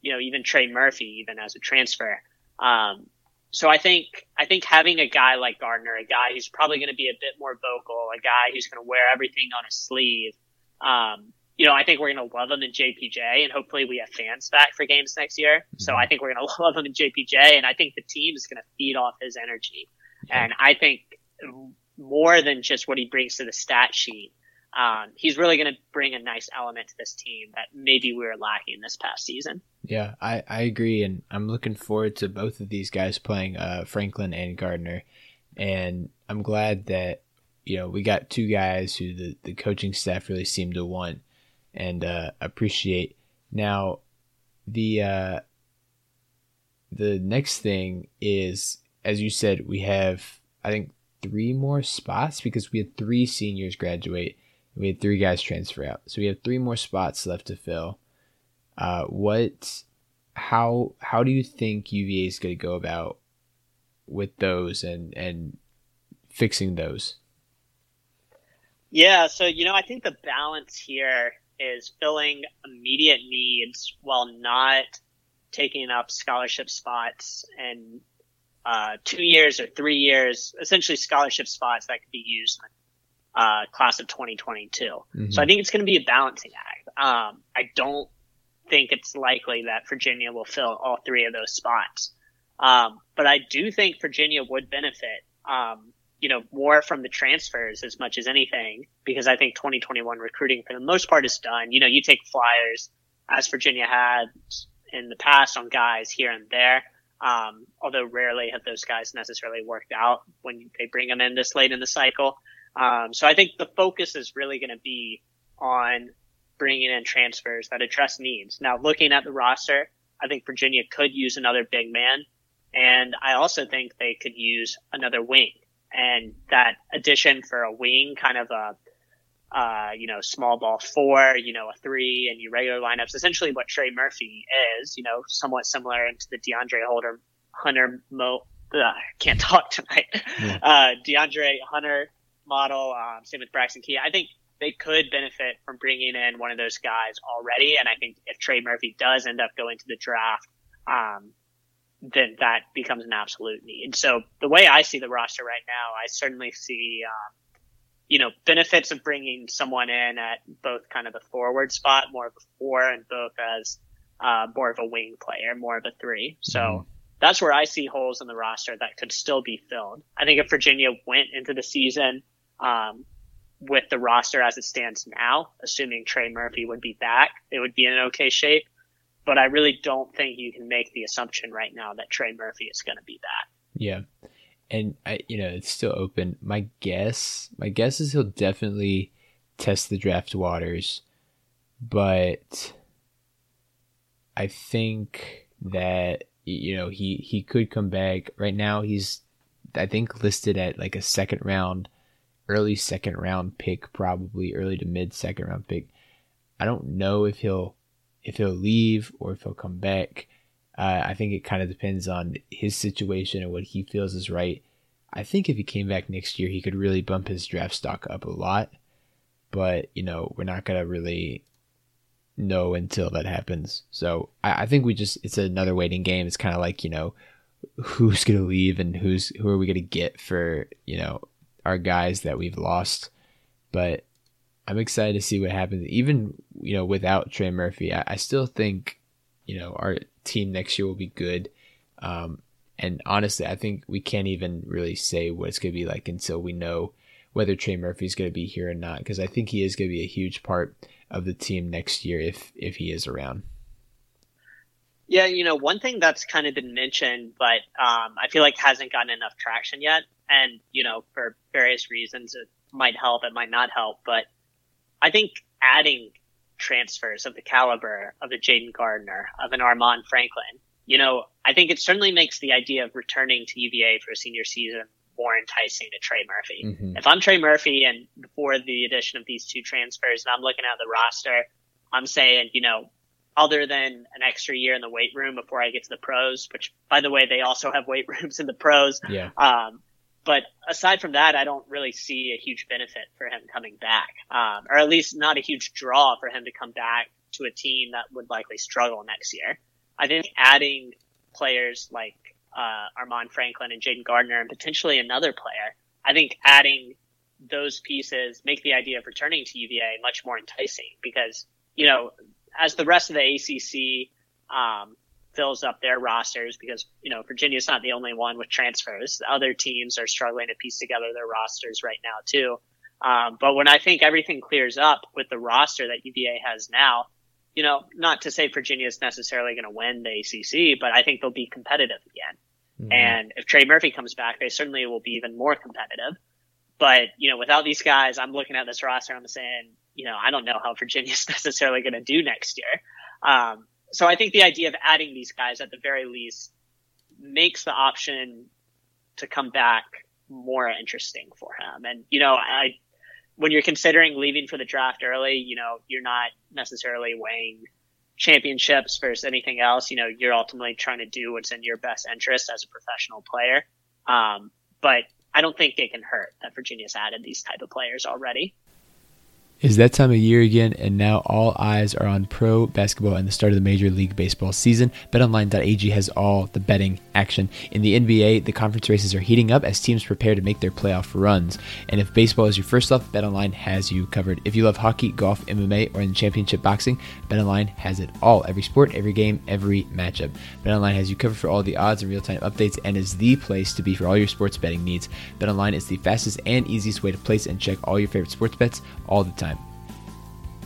you know, even Trey Murphy, even as a transfer. Um, so I think I think having a guy like Gardner, a guy who's probably going to be a bit more vocal, a guy who's going to wear everything on his sleeve, um, you know, I think we're going to love him in JPJ, and hopefully we have fans back for games next year. Mm-hmm. So I think we're going to love him in JPJ, and I think the team is going to feed off his energy. Yeah. And I think more than just what he brings to the stat sheet, um, he's really going to bring a nice element to this team that maybe we were lacking this past season. Yeah, I, I agree, and I'm looking forward to both of these guys playing uh, Franklin and Gardner, and I'm glad that you know we got two guys who the, the coaching staff really seemed to want and uh, appreciate. Now, the uh, the next thing is, as you said, we have I think three more spots because we had three seniors graduate. We had three guys transfer out, so we have three more spots left to fill. Uh, what, how, how do you think UVA is going to go about with those and and fixing those? Yeah, so you know, I think the balance here is filling immediate needs while not taking up scholarship spots and uh, two years or three years, essentially scholarship spots that could be used in uh, class of 2022. Mm-hmm. So I think it's going to be a balancing act. Um, I don't think it's likely that Virginia will fill all three of those spots. Um, but I do think Virginia would benefit um, you know, more from the transfers as much as anything, because I think 2021 recruiting for the most part is done. You know, you take flyers as Virginia had in the past on guys here and there. Um, although rarely have those guys necessarily worked out when they bring them in this late in the cycle. Um, so I think the focus is really going to be on bringing in transfers that address needs. Now, looking at the roster, I think Virginia could use another big man. And I also think they could use another wing and that addition for a wing, kind of a uh, you know, small ball four, you know, a three, and your regular lineups. Essentially, what Trey Murphy is, you know, somewhat similar into the DeAndre Holder Hunter Mo. Uh, can't talk tonight. Yeah. Uh, DeAndre Hunter model. Um, same with Braxton Key. I think they could benefit from bringing in one of those guys already. And I think if Trey Murphy does end up going to the draft, um, then that becomes an absolute need. So the way I see the roster right now, I certainly see, um, you know, benefits of bringing someone in at both kind of the forward spot, more of a four, and both as uh, more of a wing player, more of a three. So mm-hmm. that's where I see holes in the roster that could still be filled. I think if Virginia went into the season um, with the roster as it stands now, assuming Trey Murphy would be back, it would be in an okay shape but I really don't think you can make the assumption right now that Trey Murphy is going to be back. Yeah. And I, you know, it's still open. My guess, my guess is he'll definitely test the draft waters, but I think that you know he he could come back. Right now, he's I think listed at like a second round, early second round pick, probably early to mid second round pick. I don't know if he'll if he'll leave or if he'll come back. Uh, I think it kind of depends on his situation and what he feels is right. I think if he came back next year, he could really bump his draft stock up a lot. But, you know, we're not going to really know until that happens. So I, I, think we just, it's another waiting game. It's kind of like, you know, who's going to leave and who's, who are we going to get for, you know, our guys that we've lost. But I'm excited to see what happens. Even you know without Trey Murphy, I, I still think you know our team next year will be good. Um, and honestly, I think we can't even really say what it's going to be like until we know whether Trey Murphy is going to be here or not. Because I think he is going to be a huge part of the team next year if if he is around. Yeah, you know, one thing that's kind of been mentioned, but um, I feel like hasn't gotten enough traction yet, and you know, for various reasons, it might help, it might not help, but I think adding transfers of the caliber of a Jayden Gardner, of an Armaan Franklin, you know, I think it certainly makes the idea of returning to UVA for a senior season more enticing to Trey Murphy. Mm-hmm. If I'm Trey Murphy and before the addition of these two transfers and I'm looking at the roster, I'm saying, you know, other than an extra year in the weight room before I get to the pros, which by the way, they also have weight rooms in the pros. Yeah. Um, but aside from that, I don't really see a huge benefit for him coming back, um, or at least not a huge draw for him to come back to a team that would likely struggle next year. I think adding players like uh, Armaan Franklin and Jayden Gardner and potentially another player, I think adding those pieces make the idea of returning to UVA much more enticing because, you know, as the rest of the ACC um, fills up their rosters, because, you know, Virginia's not the only one with transfers. Other teams are struggling to piece together their rosters right now, too. Um, but when I think everything clears up with the roster that UVA has now, you know, not to say Virginia is necessarily going to win the ACC, but I think they'll be competitive again. Mm-hmm. And if Trey Murphy comes back, they certainly will be even more competitive. But, you know, without these guys, I'm looking at this roster, I'm saying, you know, I don't know how Virginia's necessarily going to do next year. Um, so I think the idea of adding these guys at the very least makes the option to come back more interesting for him. And, you know, I, when you're considering leaving for the draft early, you know, you're not necessarily weighing championships versus anything else. You know, you're ultimately trying to do what's in your best interest as a professional player. Um, but I don't think it can hurt that Virginia's added these type of players already is that time of year again, and now all eyes are on pro basketball and the start of the Major League Baseball season. BetOnline.ag has all the betting action. In the NBA, the conference races are heating up as teams prepare to make their playoff runs. And if baseball is your first love, BetOnline has you covered. If you love hockey, golf, MMA, or in championship boxing, BetOnline has it all. Every sport, every game, every matchup. BetOnline has you covered for all the odds and real-time updates and is the place to be for all your sports betting needs. BetOnline is the fastest and easiest way to place and check all your favorite sports bets all the time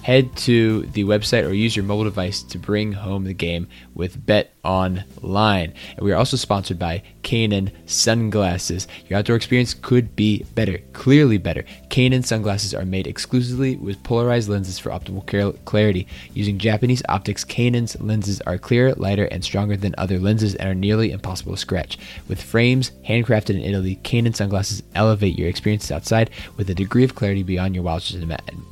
head to the website or use your mobile device to bring home the game with Bet Online. And we are also sponsored by Kaenon Sunglasses. Your outdoor experience could be better, clearly better. Kaenon sunglasses are made exclusively with polarized lenses for optimal clarity. Using Japanese optics, Kaenon's lenses are clearer, lighter, and stronger than other lenses and are nearly impossible to scratch. With frames handcrafted in Italy, Kaenon sunglasses elevate your experiences outside with a degree of clarity beyond your wildest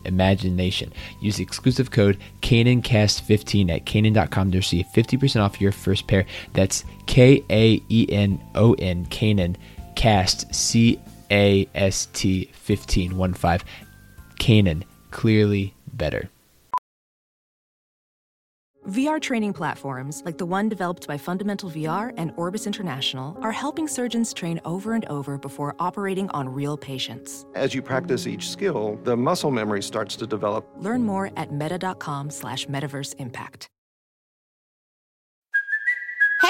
imagination. Use the exclusive code KaenonCast15 at Kaenon.com to receive 50% off your first pair. That's K A E N O N, Kaenon, Cast, C A S T 1515. Kaenon, clearly better. VR training platforms, like the one developed by Fundamental VR and Orbis International, are helping surgeons train over and over before operating on real patients. As you practice each skill, the muscle memory starts to develop. Learn more at meta.com slash metaverse impact.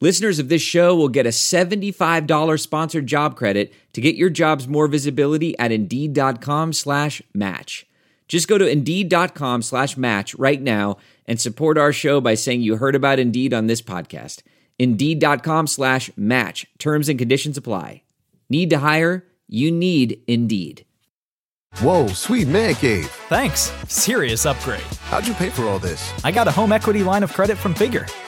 Listeners of this show will get a $75 sponsored job credit to get your jobs more visibility at Indeed.com slash match. Just go to Indeed.com slash match right now and support our show by saying you heard about Indeed on this podcast. Indeed.com slash match. Terms and conditions apply. Need to hire? You need Indeed. Whoa, sweet man cave. Thanks. Serious upgrade. How'd you pay for all this? I got a home equity line of credit from Figure.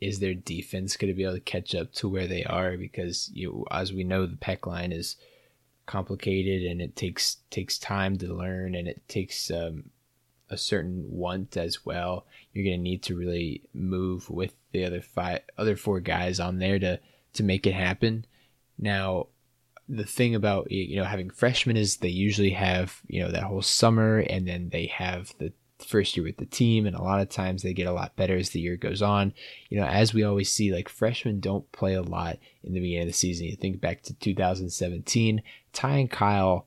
is their defense going to be able to catch up to where they are? Because you, as we know, the pack line is complicated and it takes takes time to learn and it takes um, a certain want as well. You're going to need to really move with the other five, other four guys on there to to make it happen. Now, the thing about you know having freshmen is they usually have you know that whole summer and then they have the first year with the team and a lot of times they get a lot better as the year goes on. You know as we always see like freshmen don't play a lot in the beginning of the season. You think back to 2017 ty and kyle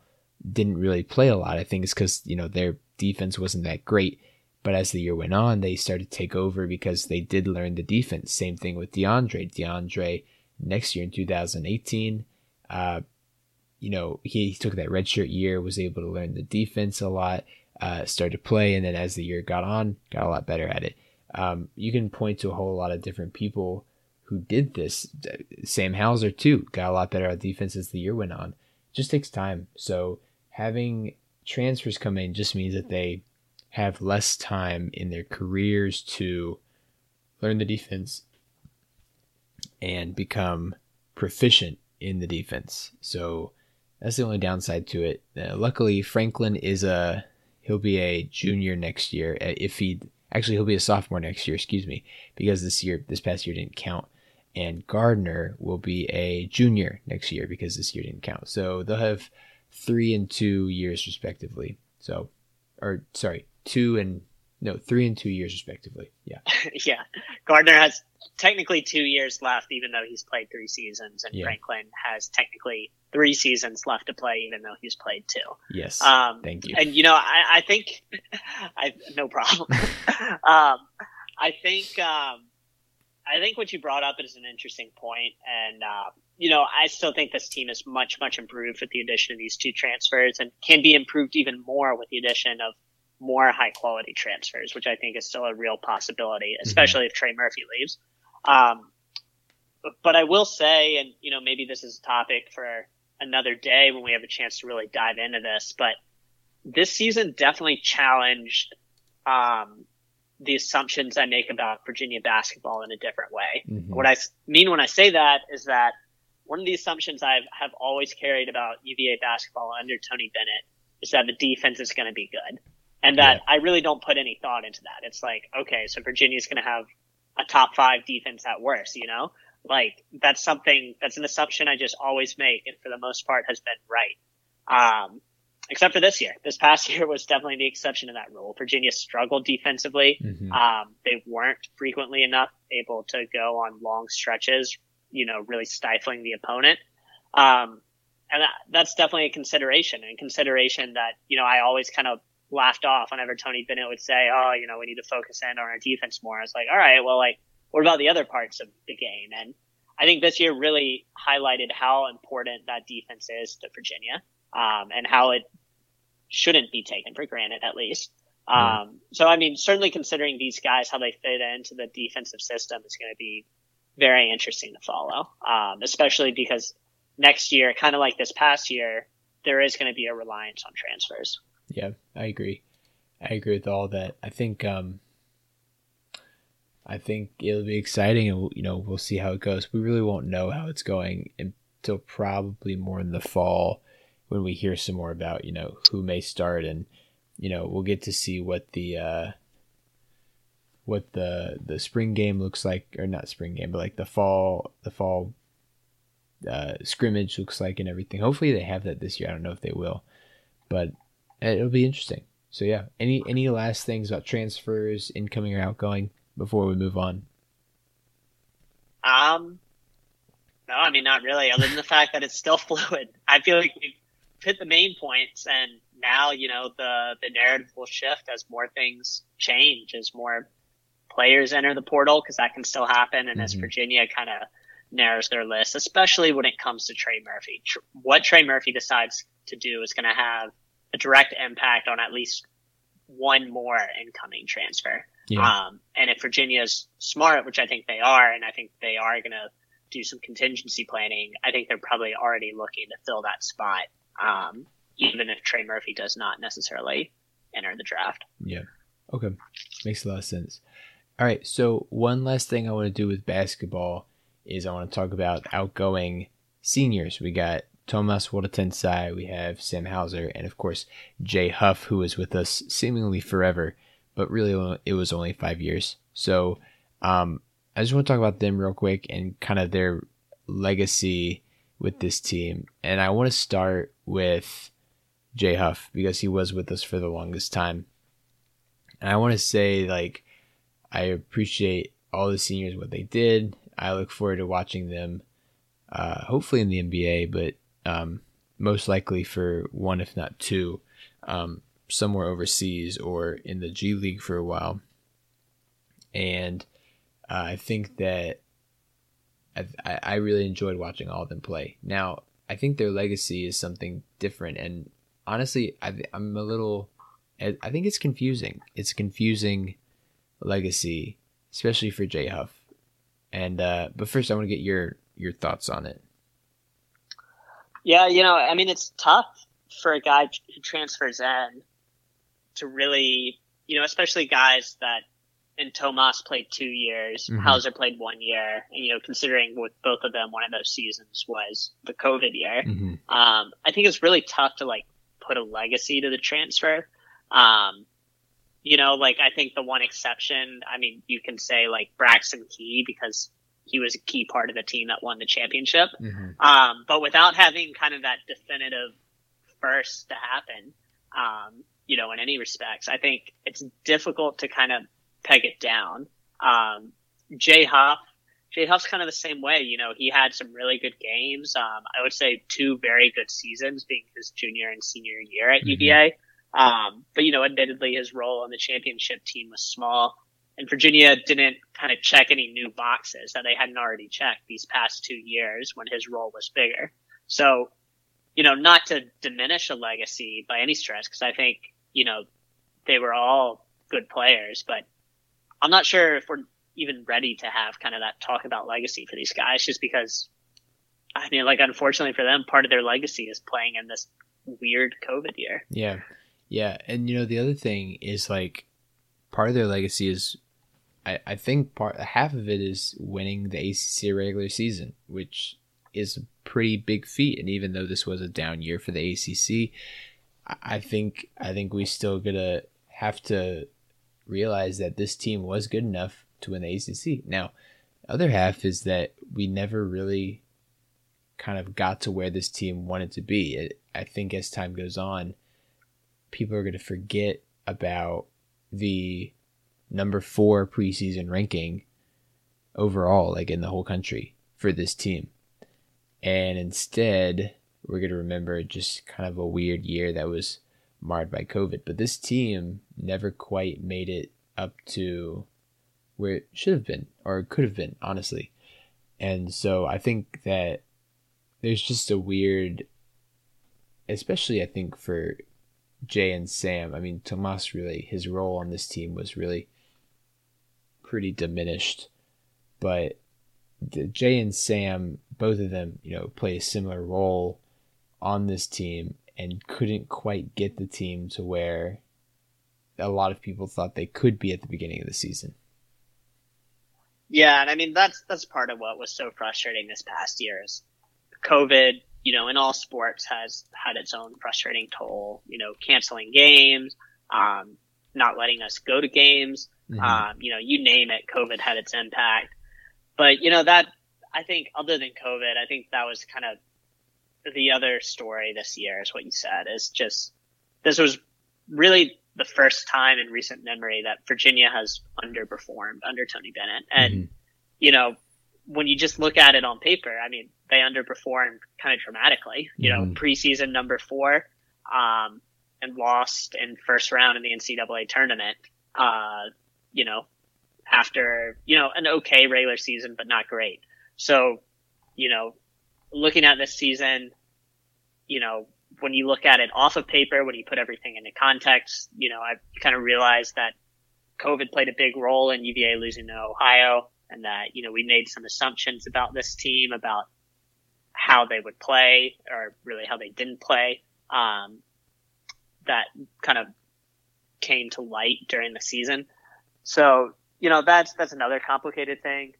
didn't really play a lot. I think it's because you know their defense wasn't that great. But as the year went on they started to take over because they did learn the defense. Same thing with deandre. Deandre next year in 2018 uh, you know, he, he took that redshirt year, was able to learn the defense a lot, uh, started to play, and then as the year got on, got a lot better at it. Um, you can point to a whole lot of different people who did this. Sam Hauser too got a lot better at defense as the year went on. It just takes time. So having transfers come in just means that they have less time in their careers to learn the defense and become proficient in the defense. So that's the only downside to it. Uh, luckily, Franklin is a he'll be a junior next year. Uh, if he actually he'll be a sophomore next year, excuse me, because this year this past year didn't count. And Gardner will be a junior next year because this year didn't count. So they'll have three and two years respectively. So, or sorry, two and no, three and two years respectively. Yeah. yeah. Gardner has technically two years left, even though he's played three seasons, and yeah. Franklin has technically three seasons left to play, even though he's played two. Yes. Um, thank you. And you know, I, I think, I no problem. um, I think, um, I think what you brought up is an interesting point, and uh, you know, I still think this team is much, much improved with the addition of these two transfers, and can be improved even more with the addition of more high quality transfers, which I think is still a real possibility, mm-hmm. especially mm-hmm. if Trey Murphy leaves. Um, but I will say, and you know, maybe this is a topic for another day when we have a chance to really dive into this, but this season definitely challenged um, the assumptions I make about Virginia basketball in a different way. Mm-hmm. What I mean when I say that is that one of the assumptions I have always carried about UVA basketball under Tony Bennett is that the defense is going to be good. And that yeah. I really don't put any thought into that. It's like, okay, so Virginia's going to have a top five defense at worst, you know? Like that's something that's an assumption I just always make, and for the most part has been right. Um, except for this year. This past year was definitely the exception to that rule. Virginia struggled defensively. Mm-hmm. Um, they weren't frequently enough able to go on long stretches, you know, really stifling the opponent. Um, and that, that's definitely a consideration and consideration that, you know, I always kind of laughed off whenever Tony Bennett would say, "Oh, you know, we need to focus in on our defense more." I was like, "All right, well, like, what about the other parts of the game?" And I think this year really highlighted how important that defense is to Virginia, um, and how it shouldn't be taken for granted, at least. Um, so, I mean, certainly considering these guys, how they fit into the defensive system is going to be very interesting to follow, um, especially because next year, kind of like this past year, there is going to be a reliance on transfers. Yeah, I agree. I agree with all that. I think um, I think it'll be exciting, and you know we'll see how it goes. We really won't know how it's going until probably more in the fall when we hear some more about you know who may start, and you know we'll get to see what the uh, what the the spring game looks like, or not spring game, but like the fall the fall uh, scrimmage looks like, and everything. Hopefully they have that this year. I don't know if they will, but it'll be interesting. So yeah, any any last things about transfers, incoming or outgoing, before we move on? Um, no, I mean not really. Other than the fact that it's still fluid, I feel like we've hit the main points, and now you know the the narrative will shift as more things change, as more players enter the portal, because that can still happen, and mm-hmm. as Virginia kind of narrows their list, especially when it comes to Trey Murphy. What Trey Murphy decides to do is going to have a direct impact on at least one more incoming transfer. Yeah. Um, and if Virginia's smart, which I think they are, and I think they are going to do some contingency planning, I think they're probably already looking to fill that spot. Um, even if Trey Murphy does not necessarily enter the draft. Yeah. Okay. Makes a lot of sense. All right. So one last thing I want to do with basketball is I want to talk about outgoing seniors. We got Tomas Woldetensae, we have Sam Hauser, and of course Jay Huff, who was with us seemingly forever, but really it was only five years. So um, I just want to talk about them real quick and kind of their legacy with this team. And I want to start with Jay Huff because he was with us for the longest time. And I want to say, like, I appreciate all the seniors, what they did. I look forward to watching them, uh, hopefully in the NBA, but um, most likely for one, if not two, um, somewhere overseas or in the G League for a while. And uh, I think that I, I really enjoyed watching all of them play. Now, I think their legacy is something different. And honestly, I, I'm a little, I think it's confusing. It's a confusing legacy, especially for Jay Huff. And, uh, but first, I want to get your, your thoughts on it. Yeah, you know, I mean, it's tough for a guy who transfers in to really, you know, especially guys that, and Tomas played two years, mm-hmm. Hauser played one year, and, you know, considering with both of them, one of those seasons was the COVID year. Mm-hmm. Um, I think it's really tough to like put a legacy to the transfer. Um, you know, like I think the one exception, I mean, you can say like Braxton Key because he was a key part of the team that won the championship. Mm-hmm. Um, but without having kind of that definitive first to happen, um, you know, in any respects, I think it's difficult to kind of peg it down. Um, Jay Huff, Jay Huff's kind of the same way. You know, he had some really good games. Um, I would say two very good seasons being his junior and senior year at mm-hmm. UVA. Um, but you know, admittedly his role on the championship team was small and Virginia didn't kind of check any new boxes that they hadn't already checked these past two years when his role was bigger. So, you know, not to diminish a legacy by any stretch, because I think, you know, they were all good players, but I'm not sure if we're even ready to have kind of that talk about legacy for these guys, just because, I mean, like, unfortunately for them, part of their legacy is playing in this weird COVID year. Yeah. Yeah. And, you know, the other thing is like, part of their legacy is I, I think part half of it is winning the ACC regular season, which is a pretty big feat. And even though this was a down year for the ACC, I think I think we still gonna have to realize that this team was good enough to win the ACC. Now, other half is that we never really kind of got to where this team wanted to be. It, I think as time goes on, people are going to forget about the number four preseason ranking overall, like in the whole country for this team. And instead, we're going to remember just kind of a weird year that was marred by COVID. But this team never quite made it up to where it should have been or could have been, honestly. And so I think that there's just a weird, especially I think for Jay and Sam. I mean, Tomas really, his role on this team was really pretty diminished, but Jay and Sam, both of them, you know, play a similar role on this team and couldn't quite get the team to where a lot of people thought they could be at the beginning of the season. Yeah, and I mean that's that's part of what was so frustrating this past year is COVID you know, in all sports has had its own frustrating toll, you know, canceling games, um, not letting us go to games, mm-hmm. um, you know, you name it, COVID had its impact. But, you know, that, I think other than COVID, I think that was kind of the other story this year is what you said is just, this was really the first time in recent memory that Virginia has underperformed under Tony Bennett. And, mm-hmm. you know, when you just look at it on paper, I mean, they underperformed kind of dramatically. You mm-hmm. know, preseason number four, um, and lost in first round in the NCAA tournament. Uh, you know, after you know an okay regular season, but not great. So, you know, looking at this season, you know, when you look at it off of paper, when you put everything into context, you know, I kind of realized that COVID played a big role in UVA losing to Ohio, and that you know we made some assumptions about this team about how they would play, or really how they didn't play. Um, that kind of came to light during the season. So you know that's that's another complicated thing.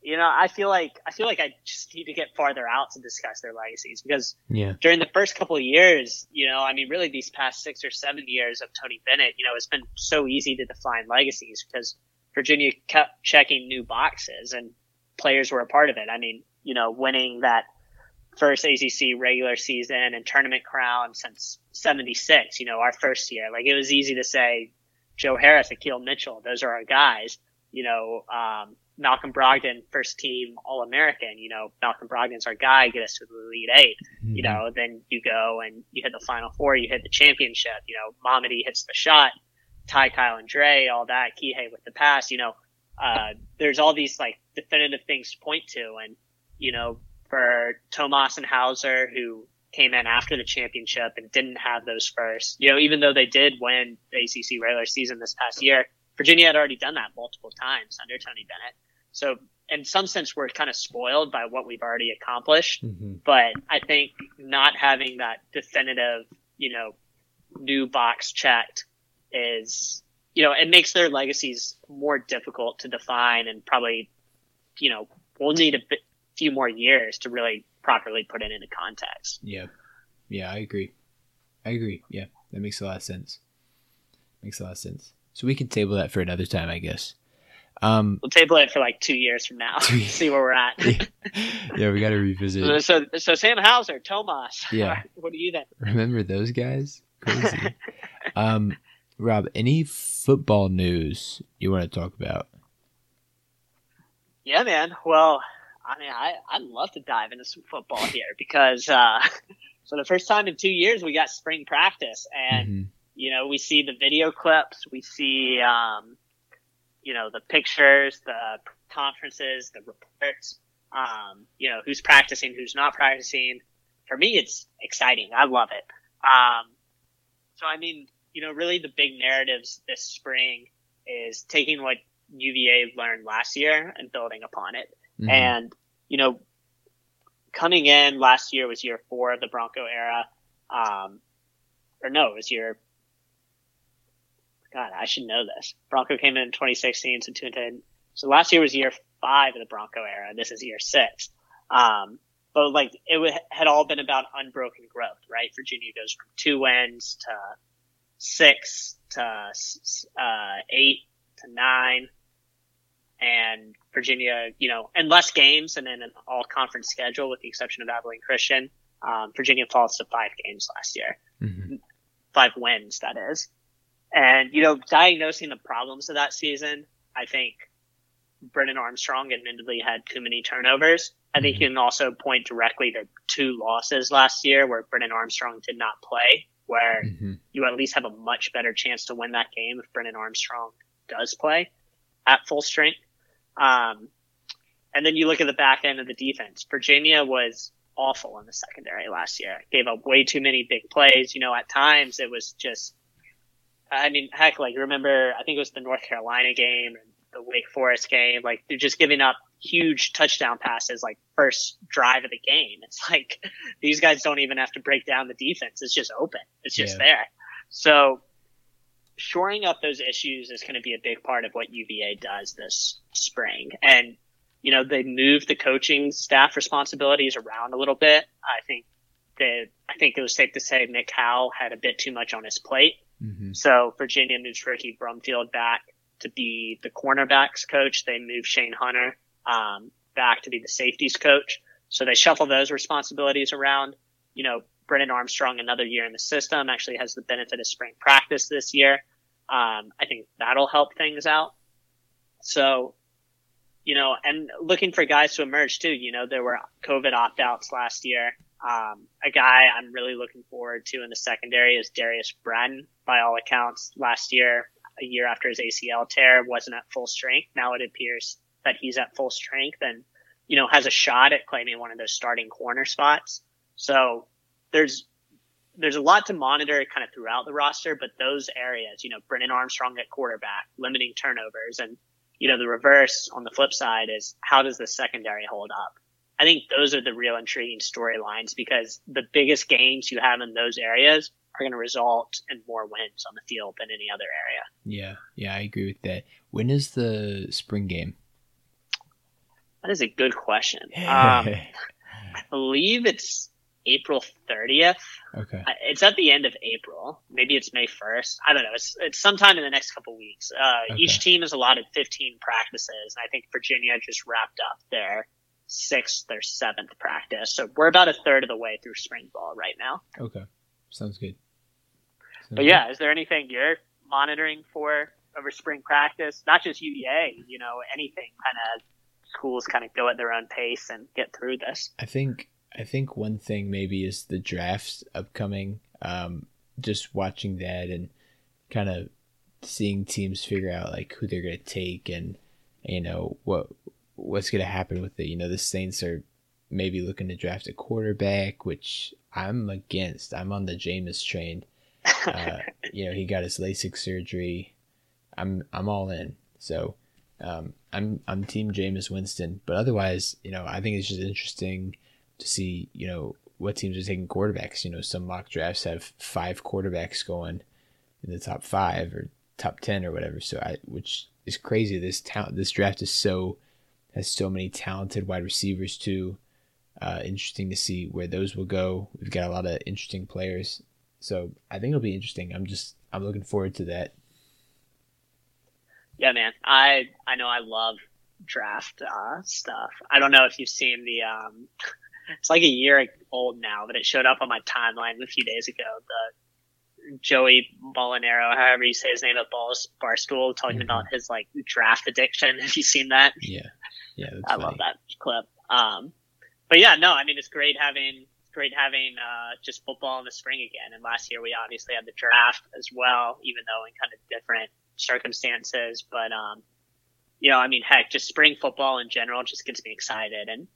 You know, I feel like I feel like I just need to get farther out to discuss their legacies because Yeah. during the first couple of years, you know, I mean, really these past six or seven years of Tony Bennett, you know, it's been so easy to define legacies because Virginia kept checking new boxes and players were a part of it. I mean, you know, winning that first ACC regular season and tournament crown since 76, you know, our first year. Like it was easy to say Joe Harris, Akil Mitchell, those are our guys. You know, um, Malcolm Brogdon, first team All American, you know, Malcolm Brogdon's our guy, get us to the Elite 8 You know, then you go and you hit the Final Four, you hit the championship, you know, Mamadi hits the shot, Ty, Kyle, and Dre, all that, Kihei with the pass, you know, uh, there's all these like definitive things to point to. And, you know, for Tomas and Hauser, who came in after the championship and didn't have those first, you know, even though they did win the ACC regular season this past year, Virginia had already done that multiple times under Tony Bennett. So in some sense, we're kind of spoiled by what we've already accomplished. Mm-hmm. But I think not having that definitive, you know, new box checked is, you know, it makes their legacies more difficult to define and probably, you know, we'll need a bit, few more years to really properly put it into context. Yeah. Yeah, I agree. I agree. Yeah, that makes a lot of sense. Makes a lot of sense. So we can table that for another time, I guess. Um, We'll table it for like two years from now, see where we're at. yeah, we got to revisit. So, it. so, so Sam Hauser, Tomas. Yeah. what do you think? Remember those guys? Crazy. um, Rob, any football news you want to talk about? Yeah, man. Well, I mean, I, I'd love to dive into some football here because, uh, for the first time in two years, we got spring practice and, you know, we see the video clips, we see, um, you know, the pictures, the conferences, the reports, um, you know, who's practicing, who's not practicing. For me, it's exciting. I love it. Um, so, I mean, you know, really the big narratives this spring is taking what UVA learned last year and building upon it. Mhm. And, you know, coming in last year was year four of the Bronco era. Um, or no, it was year, God, I should know this. Bronco came in in 2016, so 2010. So last year was year five of the Bronco era. This is year six. Um, but like it wa- had all been about unbroken growth, right? Virginia goes from two wins to six to uh, eight to nine, and Virginia, you know, and less games, and then an all conference schedule with the exception of Abilene Christian. Um, Virginia falls to five games last year, mm-hmm. five wins, that is. And, you know, diagnosing the problems of that season, I think Brennan Armstrong admittedly had too many turnovers. I think mm-hmm. you can also point directly to two losses last year where Brennan Armstrong did not play, where mm-hmm. you at least have a much better chance to win that game if Brennan Armstrong does play at full strength. Um, and then you look at the back end of the defense. Virginia was awful in the secondary last year. Gave up way too many big plays. You know, at times it was just, I mean, heck, like remember, I think it was the North Carolina game and the Wake Forest game. Like they're just giving up huge touchdown passes, like first drive of the game. It's like these guys don't even have to break down the defense. It's just open. It's just Yeah. there. So shoring up those issues is going to be a big part of what UVA does this spring. And, you know, they moved the coaching staff responsibilities around a little bit. I think that, I think it was safe to say Nick Howe had a bit too much on his plate. So Virginia moves Ricky Brumfield back to be the cornerbacks coach. They move Shane Hunter, um, back to be the safeties coach. So they shuffle those responsibilities around. You know, Brennan Armstrong, another year in the system, actually has the benefit of spring practice this year. Um, I think that'll help things out. So, you know, and looking for guys to emerge too. You know, there were COVID opt outs last year. Um, a guy I'm really looking forward to in the secondary is Darius Bratton. By all accounts, last year, a year after his ACL tear, wasn't at full strength. Now it appears that he's at full strength and, you know, has a shot at claiming one of those starting corner spots. So there's there's a lot to monitor kind of throughout the roster, but those areas, you know, Brennan Armstrong at quarterback, limiting turnovers, and you know the reverse on the flip side is how does the secondary hold up? I think those are the real intriguing storylines because the biggest gains you have in those areas are going to result in more wins on the field than any other area. Yeah, yeah, I agree with that. When is the spring game? That is a good question. Um, I believe it's April 30th. Okay. It's at the end of April. Maybe it's May 1st. I don't know. It's, it's sometime in the next couple weeks. Uh, Okay. Each team is allotted 15 practices, and I think Virginia just wrapped up their sixth or seventh practice. So we're about a third of the way through spring ball right now. Okay, sounds good. Sounds But yeah, is there anything you're monitoring for over spring practice? Not just UVA, you know, anything kind of schools kind of go at their own pace and get through this. I think I think one thing maybe is the drafts upcoming. Um, just watching that and kind of seeing teams figure out like who they're gonna take and you know what what's gonna happen with it. You know, the Saints are maybe looking to draft a quarterback, which I'm against. I'm on the Jameis train. Uh, you know, he got his LASIK surgery. I'm I'm all in. So um, I'm I'm Team Jameis Winston. But otherwise, you know, I think it's just interesting to see, you know, what teams are taking quarterbacks. You know, some mock drafts have five quarterbacks going in the top five or top ten or whatever. So I, which is crazy. This talent, this draft is so has so many talented wide receivers too. Uh, interesting to see where those will go. We've got a lot of interesting players, so I think it'll be interesting. I'm just I'm looking forward to that. Yeah, man. I I know I love draft uh, stuff. I don't know if you've seen the um it's like a year old now, but it showed up on my timeline a few days ago. The Joey Mulinaro, however you say his name at Balls Barstool, talking about his like draft addiction. Have you seen that? Yeah, yeah, I love that clip. Um, but yeah, no, I mean it's great having it's great having uh, just football in the spring again. And last year we obviously had the draft as well, even though in kind of different circumstances. But um, you know, I mean, heck, just spring football in general just gets me excited. And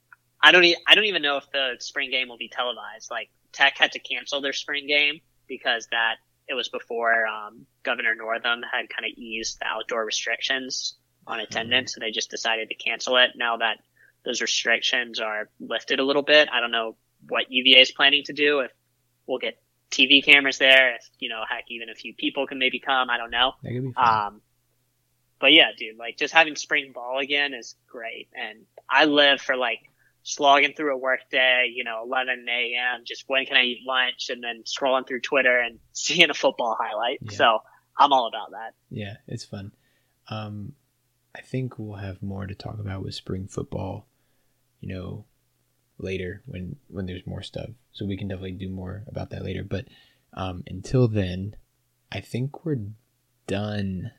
I don't e- I don't even know if the spring game will be televised. Like Tech had to cancel their spring game because that it was before um, Governor Northam had kind of eased the outdoor restrictions on attendance, so they just decided to cancel it. Now that those restrictions are lifted a little bit, I don't know what UVA is planning to do. If we'll get TV cameras there, if you know, heck, even a few people can maybe come. I don't know. That could be fun. Um, but yeah, dude, like just having spring ball again is great. And I live for like slogging through a work day, you know, 11 a.m. Just when can I eat lunch and then scrolling through Twitter and seeing a football highlight. So I'm all about that. Yeah, it's fun. Um, I think we'll have more to talk about with spring football, you know, later when when there's more stuff. So we can definitely do more about that later. But um, until then, I think we're done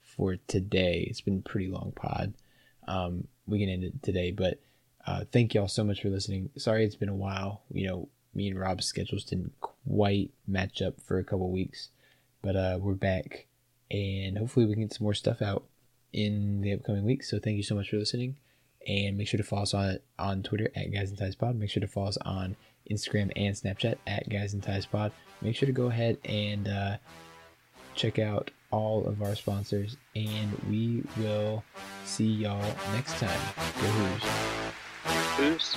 for today. It's been a pretty long pod. Um, we can end it today, but uh, thank y'all so much for listening. Sorry it's been a while. You know, me and Rob's schedules didn't quite match up for a couple weeks, but uh, we're back, and hopefully we can get some more stuff out in the upcoming weeks. So thank you so much for listening, and make sure to follow us on on Twitter at Guys in Ties Pod. Make sure to follow us on Instagram and Snapchat at Guys in Ties Pod. Make sure to go ahead and uh, check out all of our sponsors, and we will see y'all next time. Go Hoos. Who's?